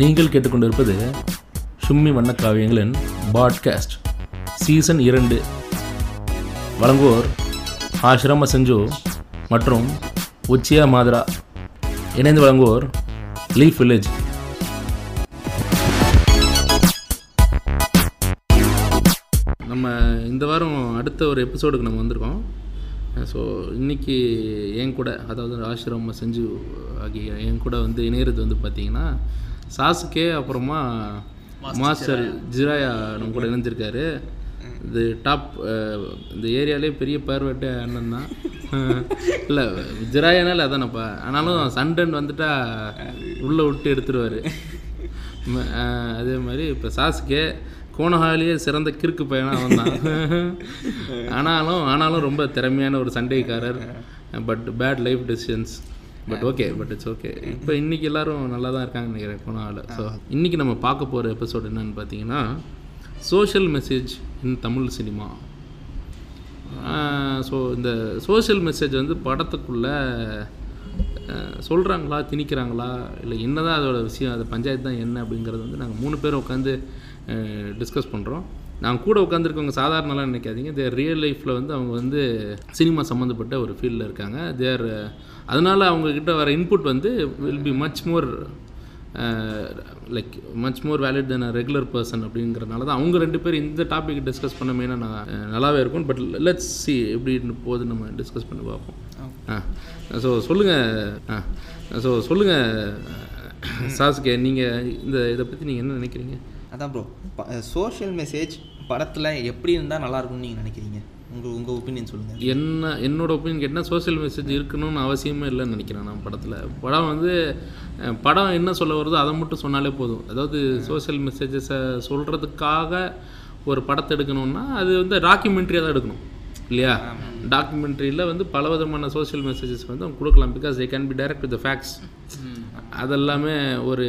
நீங்கள் கேட்டுக்கொண்டிருப்பது சும்மி வண்ணக்காவியங்களின் podcast season இரண்டு. வழங்குவோர் ஆசிரம செஞ்சு மற்றும் உச்சியா மாதரா. இணைந்து வழங்குவோர் லீஃப் வில்லேஜ். நம்ம இந்த வாரம் அடுத்த ஒரு எபிசோடுக்கு நம்ம வந்திருக்கோம். ஸோ இன்னைக்கு என் கூட அதாவது ஆசிரமம் செஞ்சு ஆகிய என் கூட வந்து இணையிறது வந்து பார்த்திங்கன்னா சாசுக்கே அப்புறமா மாஸ்டர் ஜிராயா. நம்ம கூட இணைஞ்சிருக்காரு. இது டாப் இந்த ஏரியாலே பெரிய பார்வட்ட அண்ணன் தான். இல்லை ஜிராயானால அதானப்பா. ஆனாலும் சண்டன் வந்துட்டா உள்ளே விட்டு எடுத்துருவார். அதே மாதிரி இப்போ சாஸ்கே கோணஹாலியே சிறந்த கிறுக்கு பையனாக அவன் தான். ஆனாலும் ஆனாலும் ரொம்ப திறமையான ஒரு சண்டைக்காரர். But bad life decisions. But okay but it's okay இப்போ இன்றைக்கி எல்லாரும் நல்லா தான் இருக்காங்கன்னு நினைக்கிறேன் கோணஹாலில் ஸோ இன்றைக்கி நம்ம பார்க்க போகிற எபிசோட் என்னன்னு பார்த்தீங்கன்னா social message in Tamil cinema so இந்த சோஷியல் மெசேஜ் வந்து படத்துக்குள்ளே சொல்கிறாங்களா திணிக்கிறாங்களா இல்லை என்னதான் அதோட விஷயம் அது பஞ்சாயத்து தான் என்ன அப்படிங்கிறது வந்து நாங்கள் மூணு பேர் உட்காந்து டிஸ்கஸ் பண்ணுறோம் நாங்கள் கூட உட்காந்துருக்கவங்க சாதாரணலாம் நினைக்காதீங்க. தேர் ரியல் லைஃப்பில் வந்து அவங்க வந்து சினிமா சம்மந்தப்பட்ட ஒரு ஃபீல்டில் இருக்காங்க. தேர் அதனால் அவங்கக்கிட்ட வர இன்புட் வந்து will be much more like much more valid than regular person அப்படிங்கிறனால தான் அவங்க ரெண்டு பேரும் இந்த டாபிக் டிஸ்கஸ் பண்ண மெயினாக நான் அஹ், நல்லாவே இருக்கும். பட் லெட்ஸ் சி எப்படி போது நம்ம டிஸ்கஸ் பண்ணி பார்ப்போம். ஆ ஸோ சொல்லுங்கள் ஆ ஸோ சொல்லுங்கள் சாஸ்கே நீங்கள் இந்த இதை பற்றி நீங்கள் என்ன நினைக்கிறீங்க? அதான் ப்ரோ சோஷியல் மெசேஜ் படத்தில் எப்படி இருந்தால் நல்லா இருக்கும்னு நீங்கள் நினைக்கிறீங்க? உங்கள் உங்கள் ஒப்பீனியன் சொல்லுங்கள் என்ன என்னோட ஒப்பீனியன் கேட்டால் சோஷியல் மெசேஜ் இருக்கணும்னு அவசியமே இல்லைன்னு நினைக்கிறேன் நான் படத்தில். படம் வந்து படம் என்ன சொல்ல வருதோ அதை மட்டும் சொன்னாலே போதும். அதாவது சோஷியல் மெசேஜஸை சொல்கிறதுக்காக ஒரு படத்தை எடுக்கணும்னா அது வந்து டாக்குமெண்ட்ரியாக தான் எடுக்கணும். இல்லையா? டாக்குமெண்ட்ரியில் வந்து பல விதமான சோஷியல் மெசேஜஸ் வந்து அவங்க கொடுக்கலாம். Because they can be direct with facts அதெல்லாமே ஒரு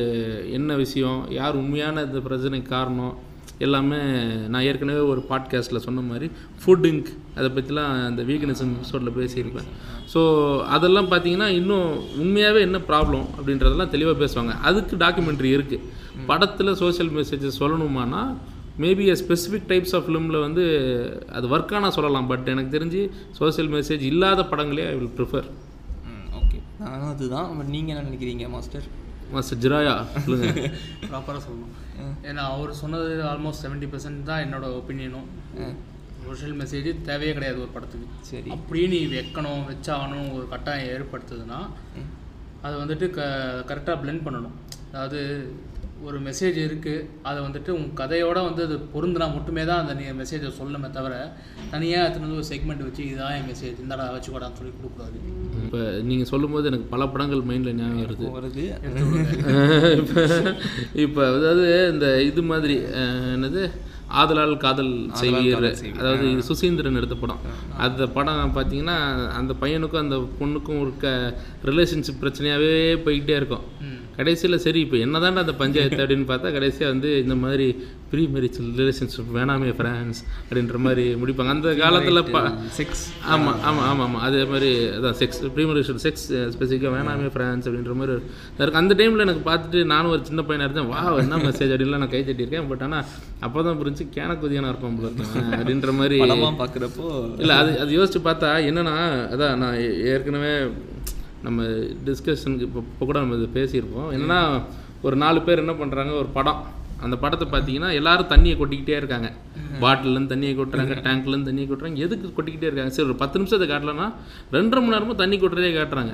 என்ன விஷயம் யார் உண்மையான இந்த பிரச்சனைக்கு காரணம் எல்லாமே நான் ஏற்கனவே ஒரு பாட்காஸ்ட்டில் சொன்ன மாதிரி ஃபுட் இங்க் அதை பற்றிலாம் அந்த வீக்னஸ் எபிசோடில் பேசியிருப்பேன் ஸோ அதெல்லாம் பார்த்தீங்கன்னா இன்னும் உண்மையாகவே என்ன ப்ராப்ளம் அப்படின்றதெல்லாம் தெளிவாக பேசுவாங்க. அதுக்கு டாக்குமெண்ட்ரி இருக்குது படத்தில் social messages சொல்லணுமானா maybe a specific types of ஃபிலிமில் வந்து அது ஒர்க்கானா சொல்லலாம். பட் எனக்கு தெரிஞ்சு சோஷியல் மெசேஜ் இல்லாத படங்களே ஐ வில் ப்ரிஃபர் ஓகே நானும் அதுதான். நீங்கள் என்ன நினைக்கிறீங்க மாஸ்டர் மாஸ்டர் ஜிராயா சொல்லுங்கள் ப்ராப்பராக சொல்லணும். ஏன்னா அவர் சொன்னது ஆல்மோஸ்ட் செவன்ட்டி பர்சன்ட் தான் என்னோட ஒப்பீனியனும் சோஷியல் மெசேஜ் தேவையே கிடையாது ஒரு படத்துக்கு. சரி. அப்படியே நீ வைக்கணும் வச்சாகணும் ஒரு கட்டாயம் ஏற்படுத்துதுன்னா அதை வந்துட்டு க கரெக்டாக blend பண்ணணும். அதாவது ஒரு மெசேஜ் இருக்குது அதை வந்துட்டு உன் கதையோட வந்து அது பொருந்தினா மட்டுமே தான் அந்த நீ மெசேஜை சொல்லணுமே தவிர தனியாக எடுத்துன்னு வந்து ஒரு செக்மெண்ட் வச்சு இதுதான் என் மெசேஜ் இந்தடா வச்சுக்கூடாதுன்னு சொல்லி கொடுக்கூடாது இப்போ நீங்கள் சொல்லும்போது எனக்கு பல படங்கள் மைண்டில் ஞாபகம் வருது. வருது. இப்போ இப்போ அதாவது இந்த இது மாதிரி என்னது? ஆதலால் காதல் செய்வீர். அதாவது இது சுசீந்திரன் எடுத்த படம். அந்த படம் பார்த்தீங்கன்னா அந்த பையனுக்கும் அந்த பொண்ணுக்கும் இருக்க ரிலேஷன்ஷிப் பிரச்சனையாகவே போய்கிட்டே இருக்கும். கடைசியில் சரி இப்போ என்னதான்டா அந்த பஞ்சாயத்து அப்படின்னு பார்த்தா கடைசியாக வந்து இந்த மாதிரி ப்ரீ மேரேஜ் ரிலேஷன்ஷிப் வேணாமே ஃப்ரான்ஸ் அப்படின்ற மாதிரி முடிப்பாங்க. அந்த காலத்தில் ப செக்ஸ் ஆமாம் ஆமாம் ஆமாம் ஆமாம் அதே மாதிரி அதான் செக்ஸ் ப்ரீமரேஷன் செக்ஸ் ஸ்பெசிஃபிக்காக வேணாமே ஃப்ரான்ஸ் அப்படின்ற மாதிரி இருக்கு. அந்த டைமில் எனக்கு பார்த்துட்டு நானும் ஒரு சின்ன பையனாக இருந்தேன். வா என்ன மெசேஜ் அப்படின்லாம் நான் கை தட்டியிருக்கேன். பட் ஆனால் அப்போ தான் புரிஞ்சு கேனக்குதியான இருப்போம் அப்படின்ற மாதிரி பார்க்குறப்போ இல்லை அது அது யோசிச்சு பார்த்தா என்னன்னா அதான் நான் ஏற்கனவே நம்ம டிஸ்கஷனுக்கு இப்போ இப்போ கூட நம்ம இது பேசியிருப்போம். என்னன்னா ஒரு நாலு பேர் என்ன பண்ணுறாங்க ஒரு படம். அந்த படத்தை பார்த்தீங்கன்னா எல்லாரும் தண்ணியை கொட்டிக்கிட்டே இருக்காங்க. பாட்டிலேருந்து தண்ணியை கொட்டுறாங்க டேங்க்லேருந்து தண்ணியை கொட்டுறாங்க. எதுக்கு கொட்டிக்கிட்டே இருக்காங்க? சரி ஒரு பத்து நிமிஷத்தை காட்டலன்னா ரெண்டரை மணி நேரமும் தண்ணி கொட்டுறதே காட்டுறாங்க.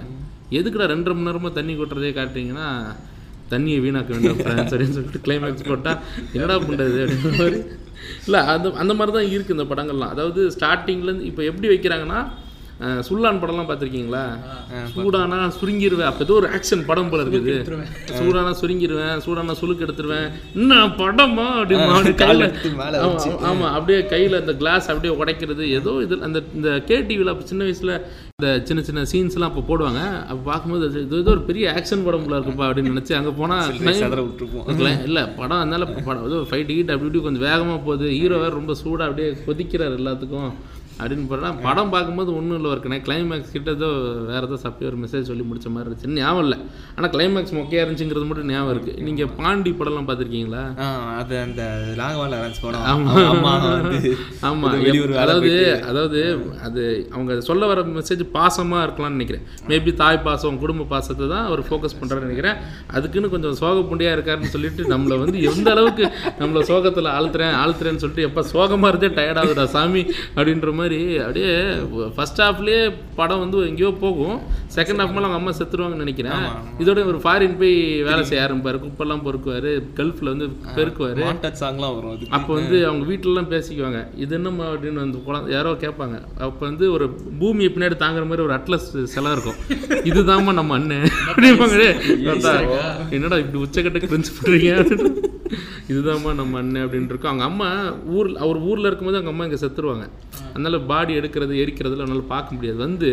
எதுக்குடா ரெண்டரை மணி நேரமும் தண்ணி கொட்டுறதே காட்டுறீங்கன்னா தண்ணியை வீணாக்க வேண்டாம் ஃப்ரெண்ட்ஸ் அப்படின்னு சொல்லிட்டு கிளைமேக்ஸ் போட்டால் என்னடா பண்ணுறது அப்படின்ற மாதிரி. இல்லை அந்த அந்த மாதிரி தான் இருக்குது இந்த படங்கள்லாம். அதாவது ஸ்டார்டிங்லேருந்து இப்போ எப்படி வைக்கிறாங்கன்னா சுல்லான் படம்லாம் பார்த்துருக்கீங்களா? சூடானா சுருங்கிருவேன். அப்போ ஏதோ ஒரு ஆக்ஷன் படம் போல இருக்குது. சூடானா சுருங்கிருவேன். சூடானா சுளுக்கு எடுத்துருவேன். என்ன படமா? அப்படின்னு கையில் ஆமாம் அப்படியே கையில் அந்த கிளாஸ் அப்படியே உடைக்கிறது. ஏதோ இது அந்த இந்த கேடிவியில் அப்போ சின்ன வயசில் இந்த சின்ன சின்ன சீன்ஸ்லாம் அப்போ போடுவாங்க. அப்போ பார்க்கும்போது இது ஏதோ ஒரு பெரிய ஆக்ஷன் படம் போல இருக்குப்பா அப்படின்னு நினச்சி அங்கே போனால் இல்லை படம் அதனால படம் ஏதோ ஃபைட் கீட் அப்படி இப்படி கொஞ்சம் வேகமாக போகுது. ஹீரோ வேறு ரொம்ப சூடாக அப்படியே கொதிக்கிறார் எல்லாத்துக்கும். அப்படின்னு போனால் படம் பார்க்கும்போது ஒன்றும் இல்லை இருக்கனே கிளைமேக்ஸ் கிட்ட ஏதோ வேறு ஏதோ சப்பி ஒரு மெசேஜ் சொல்லி முடிச்ச மாதிரி இருந்துச்சு ஞாபகம் இல்லை. ஆனால் கிளைமேக்ஸ் மொக்கையாக இருந்துச்சுங்கிறது மட்டும் ஞாபகம் இருக்குது நீங்கள் பாண்டி படம்லாம் பார்த்துருக்கீங்களா? அது அந்த லாகவால் படம். ஆமாம் அதாவது அதாவது அது அவங்க சொல்ல வர மெசேஜ் பாசமாக இருக்கலாம்னு நினைக்கிறேன். மேபி தாய் பாசம் குடும்ப பாசத்தை தான் அவர் ஃபோக்கஸ் பண்ணுறாருன்னு நினைக்கிறேன். அதுக்குன்னு கொஞ்சம் சோக புண்டியாக இருக்காருன்னு சொல்லிட்டு நம்மளை வந்து எந்த அளவுக்கு நம்மளை சோகத்தில் ஆழ்த்துறேன் ஆழ்த்துறேன்னு சொல்லிட்டு எப்போ சோகமாக இருந்தே டயர்டாகுதா சாமி அப்படின்ற மாதிரி அப்படியே ஃபர்ஸ்ட் ஹாஃப்லேயே படம் வந்து எங்கேயோ போகும். செகண்ட் ஹாஃப் மேலே அவங்க அம்மா செத்துருவாங்கன்னு நினைக்கிறேன். இதோட ஒரு ஃபாரின் போய் வேலை செய்ய ஆரம்பிப்பார். குப்பெல்லாம் பொறுக்குவார். கல்ஃபில் வந்து பெருக்குவார். சாங்லாம் வரும் அப்போ வந்து அவங்க வீட்டிலலாம் பேசிக்குவாங்க. இது என்னம்மா அப்படின்னு வந்து குழந்தை யாரோ கேட்பாங்க. அப்போ வந்து ஒரு பூமியை பின்னாடி தாங்குற மாதிரி ஒரு அட்லஸ் சிலை இருக்கும். இதுதாம்மா நம்ம அண்ணன் அப்படிம்பாங்க டேய், தாத்தா, என்னடா இப்படி உச்சக்கட்ட கிரிஞ்சு பண்ணுறீங்க இதுதாம்மா நம்ம அண்ணன் அப்படின்னு இருக்கும். அவங்க அம்மா ஊர் அவர் ஊரில் இருக்கும்போது அவங்க அம்மா இங்கே செத்துருவாங்க. அதனால பாடி எடுக்கிறது எரிக்கிறதுல அவனால பார்க்க முடியாது. வந்து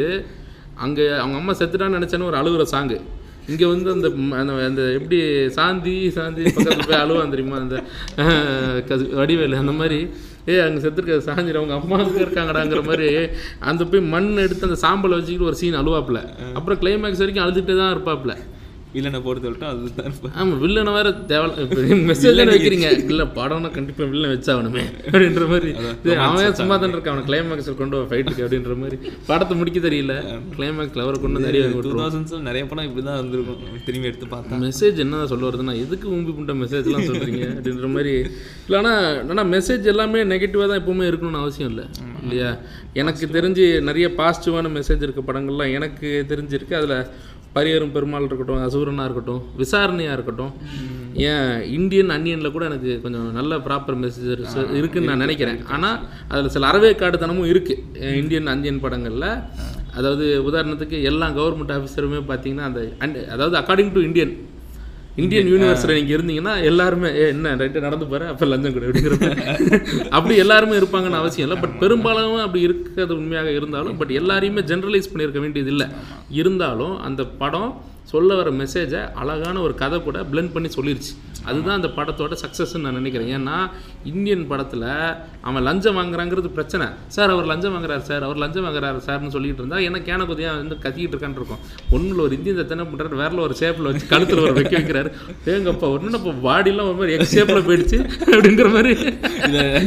அங்கே அவங்க அம்மா செத்துட்டான்னு நினச்சேன்னு ஒரு அழுகுற சாங்கு இங்கே வந்து அந்த அந்த அந்த எப்படி சாந்தி சாந்தி பக்கத்தில் போய் அழுவான் தெரியுமா? அந்த வடிவேலு அந்த மாதிரி. ஏ அங்கே செத்துருக்க சாஞ்சிர அவங்க அம்மா அங்கே இருக்காங்கடாங்கிற மாதிரி. அந்த போய் மண் எடுத்து அந்த சாம்பலை வச்சுக்கிட்டு ஒரு சீன் அழுவாப்புல. அப்புறம் கிளைமேக்ஸ் வரைக்கும் அழுதுகிட்டே தான் இருப்பாப்புல. வில்லனை பொறுத்த வரைக்கும் அதுதான். ஆமாம் வில்லனை வேற தேவை மெசேஜ் வைக்கிறீங்க. இல்லை படம்னா கண்டிப்பாக வில்லன் வச்சாகணுமே அப்படின்ற மாதிரி. அவன் சும்மா தானே இருக்கான் அவனை கிளைமேக்ஸில் கொண்டு ஃபைட்டுக்கு அப்படின்ற மாதிரி. படத்தை முடிக்க தெரியல. கிளைமேக்ஸில் அவரை கொண்டு நிறைய டூ தௌசண்ட்ஸ்ல நிறைய படம் இப்படி தான் வந்திருக்கும். திரும்பி எடுத்து பார்த்தா. மெசேஜ் என்ன சொல்ல வருதுன்னா எதுக்கு ஊம்பி புண்ட மெசேஜ்லாம் சொல்கிறீங்க அப்படின்ற மாதிரி. இல்லை ஆனால் ஆனால் மெசேஜ் எல்லாமே நெகட்டிவாக தான் எப்பவுமே இருக்கணும்னு அவசியம் இல்லை. இல்லையா? எனக்கு தெரிஞ்சு நிறைய பாசிட்டிவான மெசேஜ் இருக்க படங்கள்லாம் எனக்கு தெரிஞ்சிருக்கு. அதில் பரியரும் பெருமாள் இருக்கட்டும் அசூரனாக இருக்கட்டும் விசாரணையாக இருக்கட்டும் ஏன் இந்தியன் அன்னியனில் கூட எனக்கு கொஞ்சம் நல்ல ப்ராப்பர் மெசேஜ் இருக்குன்னு நான் நினைக்கிறேன். ஆனால் அதில் சில அறவேக்காடுத்தனமும் இருக்குது இந்தியன் அந்தியன் படங்களில். அதாவது உதாரணத்துக்கு எல்லா கவர்மெண்ட் ஆஃபீஸருமே பார்த்தீங்கன்னா அந்த and- அதாவது அக்கார்டிங் டு இந்தியன் இந்தியன் யூனிவர்ஸில் நீங்கள் இருந்தீங்கன்னா எல்லாருமே ஏ என்ன ரைட்டு நடந்து பாரு அப்போ லஞ்சம் கொடு அப்படிங்கிற மாதிரி. அப்படி எல்லாருமே இருப்பாங்கன்னு அவசியம் இல்லை. பட் பெரும்பாலும் அப்படி இருக்கிறது உண்மையாக இருந்தாலும் பட் எல்லாரையுமே ஜென்ரலைஸ் பண்ணியிருக்க வேண்டியது இல்லை. இருந்தாலும் அந்த படம் சொல்ல வர மெசேஜை அழகான ஒரு கதை கூட blend பண்ணி சொல்லிருச்சு. அதுதான் அந்த படத்தோட சக்ஸஸ்ன்னு நான் நினைக்கிறேன். ஏன்னா இந்தியன் படத்தில் அவன் லஞ்சம் வாங்குறாங்கிறது பிரச்சனை. சார் அவர் லஞ்சம் வாங்குறாரு சார். அவர் லஞ்சம் வாங்குறாரு சார்னு சொல்லிட்டு இருந்தா என்ன கேன குதியா வந்து கத்திக்கிட்டு இருக்கான்னு இருக்கும். ஒன்றில் ஒரு இந்தியன் என்ன பண்ணுறாரு வேறல ஒரு ஷேப்பில் வச்சு கழுத்தில் ஒரு வைக்க வைக்கிறாரு. ஏங்கப்பா ஒன்று இப்போ பாடிலாம் ஒரு மாதிரி எக்ஸ் ஷேப்பில் போயிடுச்சு அப்படிங்கிற மாதிரி.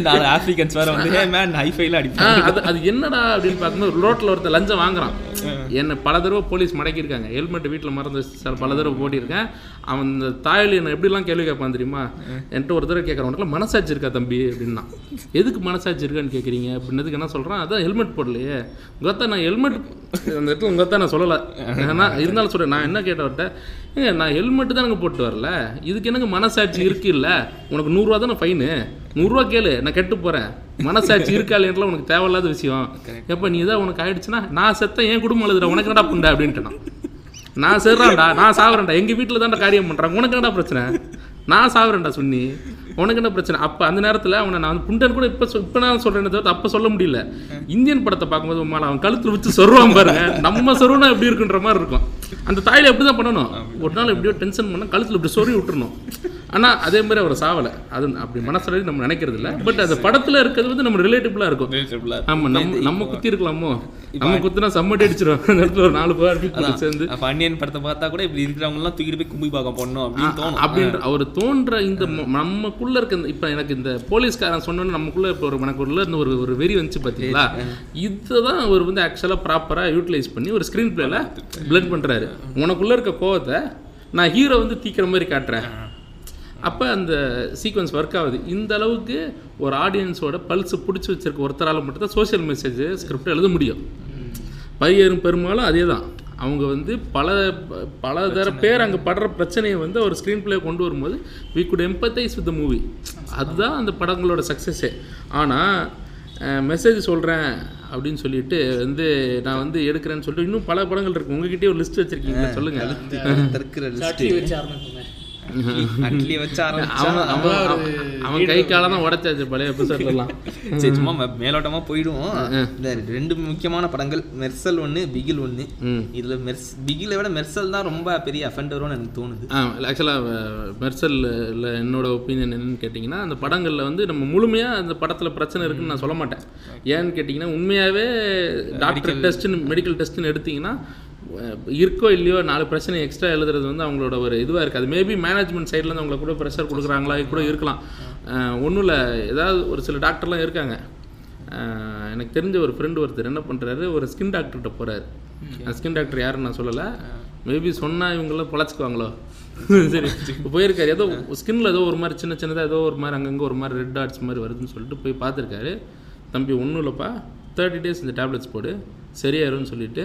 நாலு ஆப்பிரிக்கன்ஸ் வேற வந்து மேன் ஹைஃபைல அடிப்பாங்க. அது அது என்னடா அப்படின்னு பார்க்கும்போது ரோட்டில் ஒருத்தர் லஞ்சம் வாங்குறான். என்னை பல தடவை போலீஸ் மடக்கியிருக்காங்க. ஹெல்மெட் வீட்டில் மறந்து வச்சு சார் பல தடவை போட்டியிருக்கேன் அவன் இந்த தாயலி என்னை எப்படிலாம் கேள்வி கேட்பான் தெரியுமா? என்கிட்ட ஒரு தடவை கேட்குறேன் உனக்குலாம் மனசாட்சி இருக்கா தம்பி? அப்படின்னா. எதுக்கு மனசாட்சி இருக்கான்னு கேட்குறீங்க? அப்படின்னதுக்கு என்ன சொல்கிறான் அதான் ஹெல்மெட் போடலையே. உங்கத்தா நான் ஹெல்மெட் அந்த இடத்துல உங்கத்தா நான் சொல்லலை. ஏன்னா இருந்தாலும் சொல்கிறேன் நான் என்ன கேட்டவர்கிட்ட ஏங்க நான் ஹெல்மெட்டு தான் எனக்கு போட்டு வரல. இதுக்கு எனக்கு மனசாட்சி இருக்கு இல்லை? உனக்கு நூறுரூவா தானே ஃபைனு நூறுரூவா கேளு நான் கெட்டு போகிறேன் மனசாட்சி இருக்கா இல்லைன்றலாம் உனக்கு தேவையில்லாத விஷயம். எப்போ நீ தான் உனக்கு ஆயிடுச்சுன்னா நான் செத்தேன் என் குடும்பம் எழுதுற உனக்கு என்னடா புண்டா? அப்படின்ட்டு நான் நான் சேர்றான்டா நான் சாகுறேன்டா எங்கள் வீட்டில் தான்டா காரியம் பண்ணுறாங்க உனக்கு என்னடா பிரச்சனை? நான் சாகுறேன்டா சுன்னி உனக்கு என்ன பிரச்சனை? அப்போ அந்த நேரத்தில் அவனை நான் புண்டன் கூட இப்போ இப்போ நான் சொல்கிறேன் தவிர அப்போ சொல்ல முடியல. இந்தியன் படத்தை பார்க்கும்போது உம்மால அவன் கழுத்தில் வச்சு சொருவான் பாருங்க. நம்ம சொருவனா எப்படி இருக்குன்ற மாதிரி இருக்கும். அந்த தாயில எப்படி தான் பண்ணணும்? ஒரு நாள் எப்படியோ டென்ஷன் பண்ணால் கழுத்தில் இப்படி சொருவி விட்டுறணும். ஆனால் அதே மாதிரி அவர் சாவலை. அது அப்படி மனசுல நம்ம நினைக்கிறது இல்லை. பட் அந்த படத்தில் இருக்கிறது வந்து நம்ம ரிலேட்டிவ்லாக இருக்கும். ஆமாம் நம்ம நம்ம குத்தி இருக்கலாமோ? நம்ம குத்துனா சம்மட்டி அடிச்சிடும் அந்த இடத்துல ஒரு நாலு பேர் சேர்ந்து. அன்னியன் படத்தை பார்த்தா கூட இப்படி இருக்கிறவங்க எல்லாம் தூக்கிட்டு போய் கும்பி பார்க்க போடணும் அப்படின்னு தோணும். அப்படின்ற அவர் தோன்ற இந்த ம- நமக்குள்ள இருக்க இப்போ எனக்கு இந்த போலீஸ்காரன் சொன்னோன்னு நமக்குள்ள இப்போ ஒரு எனக்குள்ள இந்த ஒரு ஒரு வெறி வந்துச்சு பார்த்தீங்களா இதுதான் அவர் வந்து ஆக்சுவலாக ப்ராப்பராக யூட்டிலைஸ் பண்ணி ஒரு ஸ்க்ரீன் பிளேல பிளட் பண்ணுறாரு உனக்குள்ள இருக்க கோவத்தை நான் ஹீரோ வந்து தீக்கிற மாதிரி காட்டுறேன். அப்போ அந்த சீக்வன்ஸ் ஒர்க் ஆகுது. இந்த அளவுக்கு ஒரு ஆடியன்ஸோட பல்ஸ் பிடிச்சி வச்சிருக்க ஒருத்தரால் மட்டும்தான் சோஷியல் மெசேஜ் ஸ்கிரிப்ட் எழுத முடியும். பரியரும் பெரும்பாலும் அதே தான் அவங்க வந்து பல பல தர பேர் அங்கே படுற பிரச்சனையை வந்து ஒரு ஸ்க்ரீன் பிளே கொண்டு வரும்போது we could empathise with the movie அதுதான் அந்த படங்களோட சக்ஸஸே ஆனால் மெசேஜ் சொல்கிறேன் அப்படின்னு சொல்லிட்டு வந்து நான் வந்து எடுக்கிறேன்னு சொல்லிட்டு இன்னும் பல படங்கள் இருக்கு. உங்ககிட்டயே ஒரு லிஸ்ட் வச்சிருக்கீங்க சொல்லுங்க. அட்லி வச்சு அவன் கை காலம் தான் உடச்சாச்சு பழைய எபிசோட்லாம் சரி சும்மா மேலோட்டமா போயிடுவோம். இந்த ரெண்டு முக்கியமான படங்கள் மெர்சல் ஒன்று பிகில் ஒன்று இதுல மெர்ஸ் பிகிலை விட மெர்சல் தான் ரொம்ப பெரிய அஃபெண்டரோன்னு எனக்கு தோணுது. ஆக்சுவலாக மெர்சலில் என்னோட ஒப்பீனியன் என்னன்னு கேட்டிங்கன்னா அந்த படங்களில் வந்து நம்ம முழுமையாக அந்த படத்தில் பிரச்சனை இருக்குன்னு நான் சொல்ல மாட்டேன். ஏன்னு கேட்டிங்கன்னா உண்மையாகவே டாக்டர் டெஸ்ட்டுன்னு மெடிக்கல் டெஸ்ட்டுன்னு எடுத்திங்கன்னா இருக்கோ இல்லையோ நாலு பிரச்சனை எக்ஸ்ட்ரா எழுதுறது வந்து அவங்களோட ஒரு இதுவாக இருக்காது மேபி மேனேஜ்மெண்ட் சைட்லேருந்து அவங்களுக்கு கூட ப்ரெஷர் கொடுக்குறாங்களா கூட இருக்கலாம். ஒன்றும் இல்லை. ஏதாவது ஒரு சில டாக்டர்லாம் இருக்காங்க. எனக்கு தெரிஞ்ச ஒரு ஃப்ரெண்டு ஒருத்தர் என்ன பண்ணுறாரு ஒரு ஸ்கின் டாக்டர்கிட்ட போகிறாரு ஸ்கின் டாக்டர் யாருன்னு நான் சொல்லலை. மேபி சொன்னால் இவங்களாம் பொழைச்சிக்குவாங்களோ. சரி இப்போ போயிருக்காரு. ஏதோ ஸ்கின்ல ஏதோ ஒரு மாதிரி சின்ன சின்னதாக ஏதோ ஒரு மாதிரி அங்கங்கே ஒரு மாதிரி ரெட் டாட்ஸ் மாதிரி வருதுன்னு சொல்லிட்டு போய் பார்த்துருக்காரு. தம்பி ஒன்றும் இல்லைப்பா. தேர்ட்டி டேஸ் இந்த டேப்லெட்ஸ் போடு. சரியாயிரும்னு சொல்லிட்டு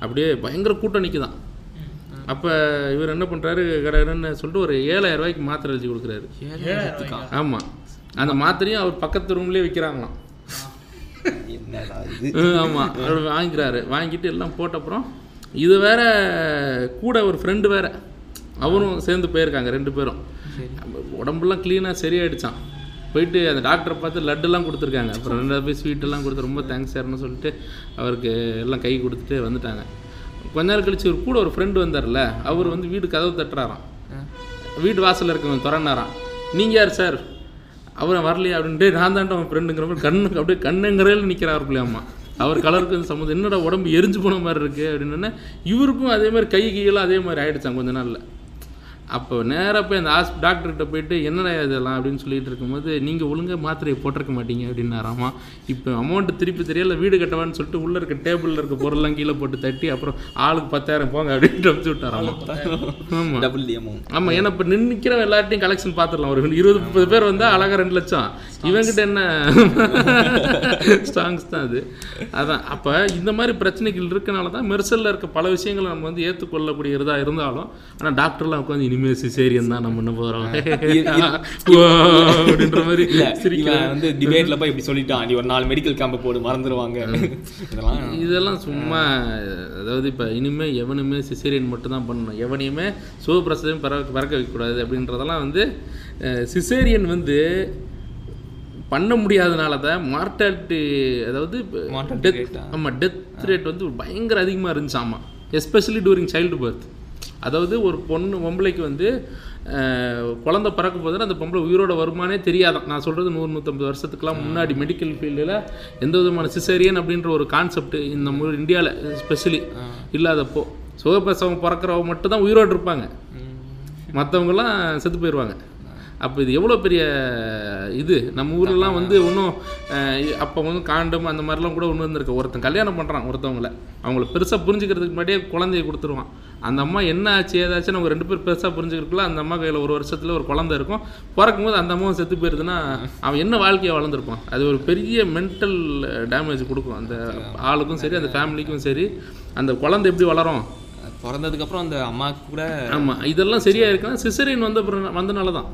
அப்படியே பயங்கர கூட்டம் நிற்குதான் அப்போ இவர் என்ன பண்ணுறாரு கடன்னு சொல்லிட்டு ஒரு ஏழாயிரம் ரூபாய்க்கு மாத்திரை எழுதி கொடுக்குறாரு. ஆமாம் அந்த மாத்திரையும் அவர் பக்கத்து ரூம்லேயே விற்கிறாங்களாம் என்னடா இது? ஆமாம் அவர் வாங்கிக்கிறாரு. வாங்கிட்டு எல்லாம் போட்ட அப்புறம் இது வேற கூட ஒரு ஃப்ரெண்டு வேற. அவரும் சேர்ந்து போயிருக்காங்க ரெண்டு பேரும். உடம்புலாம் க்ளீனாக சரியாயிடுச்சான் போயிட்டு அந்த டாக்டரை பார்த்து லட்டெல்லாம் கொடுத்துருக்காங்க. அப்புறம் ரெண்டாவது போய் ஸ்வீட்டெல்லாம் கொடுத்து ரொம்ப தேங்க்ஸ் சார்னு சொல்லிட்டு அவருக்கு எல்லாம் கை கொடுத்துட்டு வந்துட்டாங்க. கொஞ்ச நேரம் கழிச்சு ஒரு கூட ஒரு ஃப்ரெண்டு வந்தார்ல அவர் வந்து வீடு கதவு தட்டுறாராம். வீடு வாசலில் இருக்கவங்க திறனாராம் நீங்கள் யார் சார் அவரை வரலையா அப்படின்ட்டு நான் தான்ட்டு அவன் ஃப்ரெண்டுங்கிற மாதிரி கண்ணுக்கு அப்படியே கண்ணுங்கிறதில் நிற்கிறார் பிள்ளையம்மா. அவர் கலருக்கு இந்த சம்மந்தம் என்னடா உடம்பு எரிஞ்சு போன மாதிரி இருக்குது அப்படின்னு இவருக்கும் அதே மாதிரி கை கையெல்லாம் அதே மாதிரி ஆகிடுச்சான் கொஞ்ச நாளில். அப்போ நேராக போய் அந்த ஹாஸ் டாக்டர்கிட்ட போயிட்டு என்னடா இதெல்லாம்? அப்படின்னு சொல்லிட்டு இருக்கும்போது நீங்கள் ஒழுங்கா மாத்திரையை போட்டிருக்க மாட்டீங்க அப்படின்னாராமா இப்போ அமௌண்ட்டு திருப்பி தெரியல வீடு கட்டவான்னு சொல்லிட்டு உள்ளே இருக்க டேபிளில் இருக்க பொருள்லாம் கீழே போட்டு தட்டி அப்புறம் ஆளுக்கு பத்தாயிரம் போங்க அப்படின்ட்டு அனுப்பிச்சு விட்டாராமா ஆமாம் டபுள் டி அமௌண்ட் ஆமாம் ஏன்னா இப்போ நிற்கிற எல்லார்ட்டையும் கலெக்ஷன் பார்த்துடலாம். ஒரு இருபது முப்பது பேர் வந்தால் அழகாக ரெண்டு லட்சம். இவங்கிட்ட என்ன? ஸ்ட்ராங்ஸ் தான் அது. அதான். அப்போ இந்த மாதிரி பிரச்சனைகள் இருக்கனால தான் மெர்சலில் இருக்க பல விஷயங்களை நம்ம வந்து ஏற்றுக்கொள்ளக்கூடியதா இருந்தாலும் ஆனால் டாக்டர்லாம் உட்காந்து இனிமேல் சிசேரியன் தான் நம்ம பண்ண போகிறோம் அப்படின்ற மாதிரி வந்து டிபேட்ல போய் இப்படி சொல்லிட்டான். நீ ஒரு நாலு மெடிக்கல் கேம்ப் போடு மறந்துடுவாங்க இதெல்லாம் இதெல்லாம் சும்மா அதாவது இப்போ இனிமேல் எவனுமே சிசேரியன் மட்டும் தான் பண்ணணும். எவனையுமே சுகப்பிரசவம் பறக்க பறக்க வைக்கக்கூடாது அப்படின்றதெல்லாம் வந்து சிசேரியன் வந்து பண்ண முடியாதனால தான் மார்டாலிட்டி அதாவது டெத்? ஆமாம் டெத் ரேட் வந்து பயங்கர அதிகமாக இருந்துச்சு ஆமாம் எஸ்பெஷலி டூரிங் சைல்டு பர்த் அதாவது ஒரு பொண்ணு பொம்பளைக்கு வந்து குழந்தை பிறக்க போதுன்னா அந்த பொம்பளை உயிரோட வருமானே தெரியாதான். நான் சொல்கிறது நூறு நூற்றம்பது வருஷத்துக்குலாம் முன்னாடி மெடிக்கல் ஃபீல்டில் எந்த விதமான சிசேரியன் அப்படின்ற ஒரு கான்செப்ட் இந்த இந்தியாவில் ஸ்பெஷலி இல்லாதப்போ. சுகப்பிரசவம் பிறக்கிறவங்க மட்டும் தான் உயிரோடு இருப்பாங்க. மற்றவங்கெல்லாம் செத்து போயிடுவாங்க அப்போ இது எவ்வளோ பெரிய இது? நம்ம ஊர்லலாம் வந்து இன்னும் அப்போ வந்து காண்டம் அந்த மாதிரிலாம் கூட ஒன்று இருந்திருக்கு. ஒருத்தன் கல்யாணம் பண்ணுறான் ஒருத்தவங்கள. அவங்கள பெருசாக புரிஞ்சுக்கிறதுக்கு முன்னாடியே குழந்தைய கொடுத்துருவான். அந்த அம்மா என்ன ஆச்சு ஏதாச்சும் நம்ம ரெண்டு பேர் பெருசாக புரிஞ்சுக்கிறதுக்குள்ள அந்த அம்மா கையில் ஒரு வருஷத்தில் ஒரு குழந்தை இருக்கும். பிறக்கும்போது அந்த அம்மாவும் செத்து போயிருதுன்னா அவன் என்ன வாழ்க்கையை வளர்ந்துருப்பான்? அது ஒரு பெரிய மென்டல் டேமேஜ் கொடுக்கும். அந்த ஆளுக்கும் சரி அந்த ஃபேமிலிக்கும் சரி. அந்த குழந்தை எப்படி வளரும்? பிறந்ததுக்கு அப்புறம் அந்த அம்மாவுக்கு கூட ஆமாம் இதெல்லாம் சரியா இருக்குன்னா சிசரின் வந்த வந்தனால தான்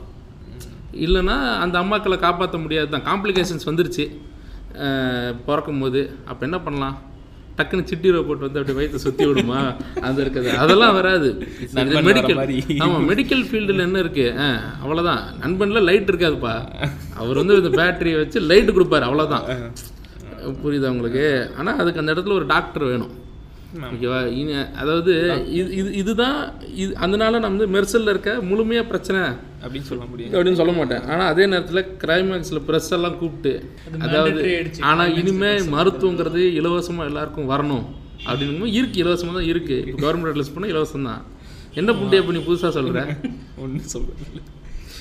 இல்லைன்னா அந்த அம்மாக்களை காப்பாற்ற முடியாது தான் காம்ப்ளிகேஷன்ஸ் வந்துருச்சு. பிறக்கும் போது அப்போ என்ன பண்ணலாம்? டக்குன்னு சிட்டிரோ போட்டு வந்து அப்படியே வயிற்று சுற்றி விடுமா? அது இருக்குது. அதெல்லாம் வராது. மெடிக்கல். ஆமாம் மெடிக்கல் ஃபீல்டில் என்ன இருக்குது ஆ அவ்வளோதான் நண்பனில் லைட் இருக்காதுப்பா. அவர் வந்து இந்த பேட்டரியை வச்சு லைட் கொடுப்பாரு. அவ்வளோதான் புரியுதா உங்களுக்கு? ஆனால் அதுக்கு அந்த இடத்துல ஒரு டாக்டர் வேணும். ஓகேவா? அதாவது இது இது இதுதான் இது அதனால நம்ம வந்து மெர்சலில் இருக்க முழுமையாக பிரச்சனை அப்படின்னு சொல்ல முடியும். அப்படின்னு சொல்ல மாட்டேன். ஆனால் அதே நேரத்தில் கிளைமேக்ஸில் ப்ரெஸ் எல்லாம் கூப்பிட்டு அதாவது. ஆனால் இனிமேல் மருத்துவங்கிறது இலவசமாக எல்லாருக்கும் வரணும். அப்படின்னும் இருக்கு இலவசமாக தான் இருக்குது இப்போ கவர்மெண்ட் அட்லஸ் பண்ணால் இலவசம் தான். என்ன புண்டியா பண்ணி புதுசாக சொல்கிறேன் ஒன்றும் சொல்ல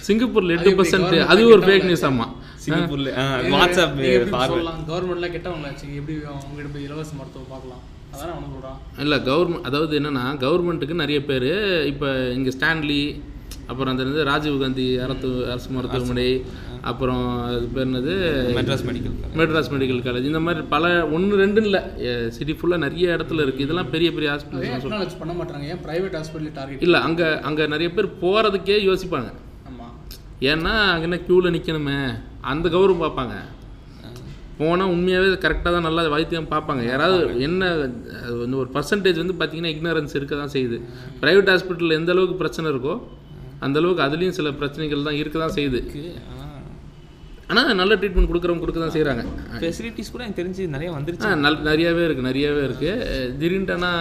சிங்கப்பூரில் எட்டு பர்சன்ட் அது ஒரு ஃபேக் நியூஸ் ஆமாம் சிங்கப்பூர்ல வாட்ஸ்அப் நீங்க எப்படி பார்வை. சொல்லலாம்? கவர்மெண்ட்ல கெட்டவங்களாச்சு எப்படி அவங்ககிட்ட போய் இலவச மருத்துவம் பார்க்கலாம்? இல்லை கவர்மெண்ட் அதாவது என்னென்னா கவர்மெண்ட்டுக்கு நிறைய பேர் இப்போ இங்கே ஸ்டான்லி அப்புறம் அந்த ராஜீவ் காந்தி அரசு அரசு மருத்துவமனை அப்புறம் அது பேர் என்னது? Madras medical Madras medical college இந்த மாதிரி பல ஒன்று ரெண்டு இல்லை. சிட்டி ஃபுல்லாக நிறைய இடத்துல இருக்குது இதெல்லாம் பெரிய பெரிய ஹாஸ்பிட்டல் பண்ண மாட்டாங்க. ஏன் பிரைவேட் ஹாஸ்பிட்டல் டார்கெட் இல்லை அங்கே அங்கே நிறைய பேர் போகிறதுக்கே யோசிப்பாங்க. ஆமா. ஏன்னா அங்கே என்ன க்யூவில் நிற்கணுமே அந்த கௌரவம் பார்ப்பாங்க. போனால் உண்மையாகவே கரெக்டாக தான் நல்லா வைத்தியம் பார்ப்பாங்க. யாராவது என்ன அது வந்து ஒரு பர்சன்டேஜ் வந்து பார்த்தீங்கன்னா இக்னரன்ஸ் இருக்க தான் செய்யுது. ப்ரைவேட் ஹாஸ்பிட்டலில் எந்த அளவுக்கு பிரச்சனை இருக்கோ அந்த அளவுக்கு அதுலேயும் சில பிரச்சனைகள் தான் இருக்க தான் செய்யுது. ஆனால் நல்ல ட்ரீட்மெண்ட் கொடுக்குறவங்க கொடுக்க தான் செய்கிறாங்க ஃபெசிலிட்டிஸ் கூட எனக்கு தெரிஞ்சு நிறைய வந்துருச்சு. நல் நிறையாவே இருக்குது நிறையாவே இருக்குது திடீர்னுட்டானா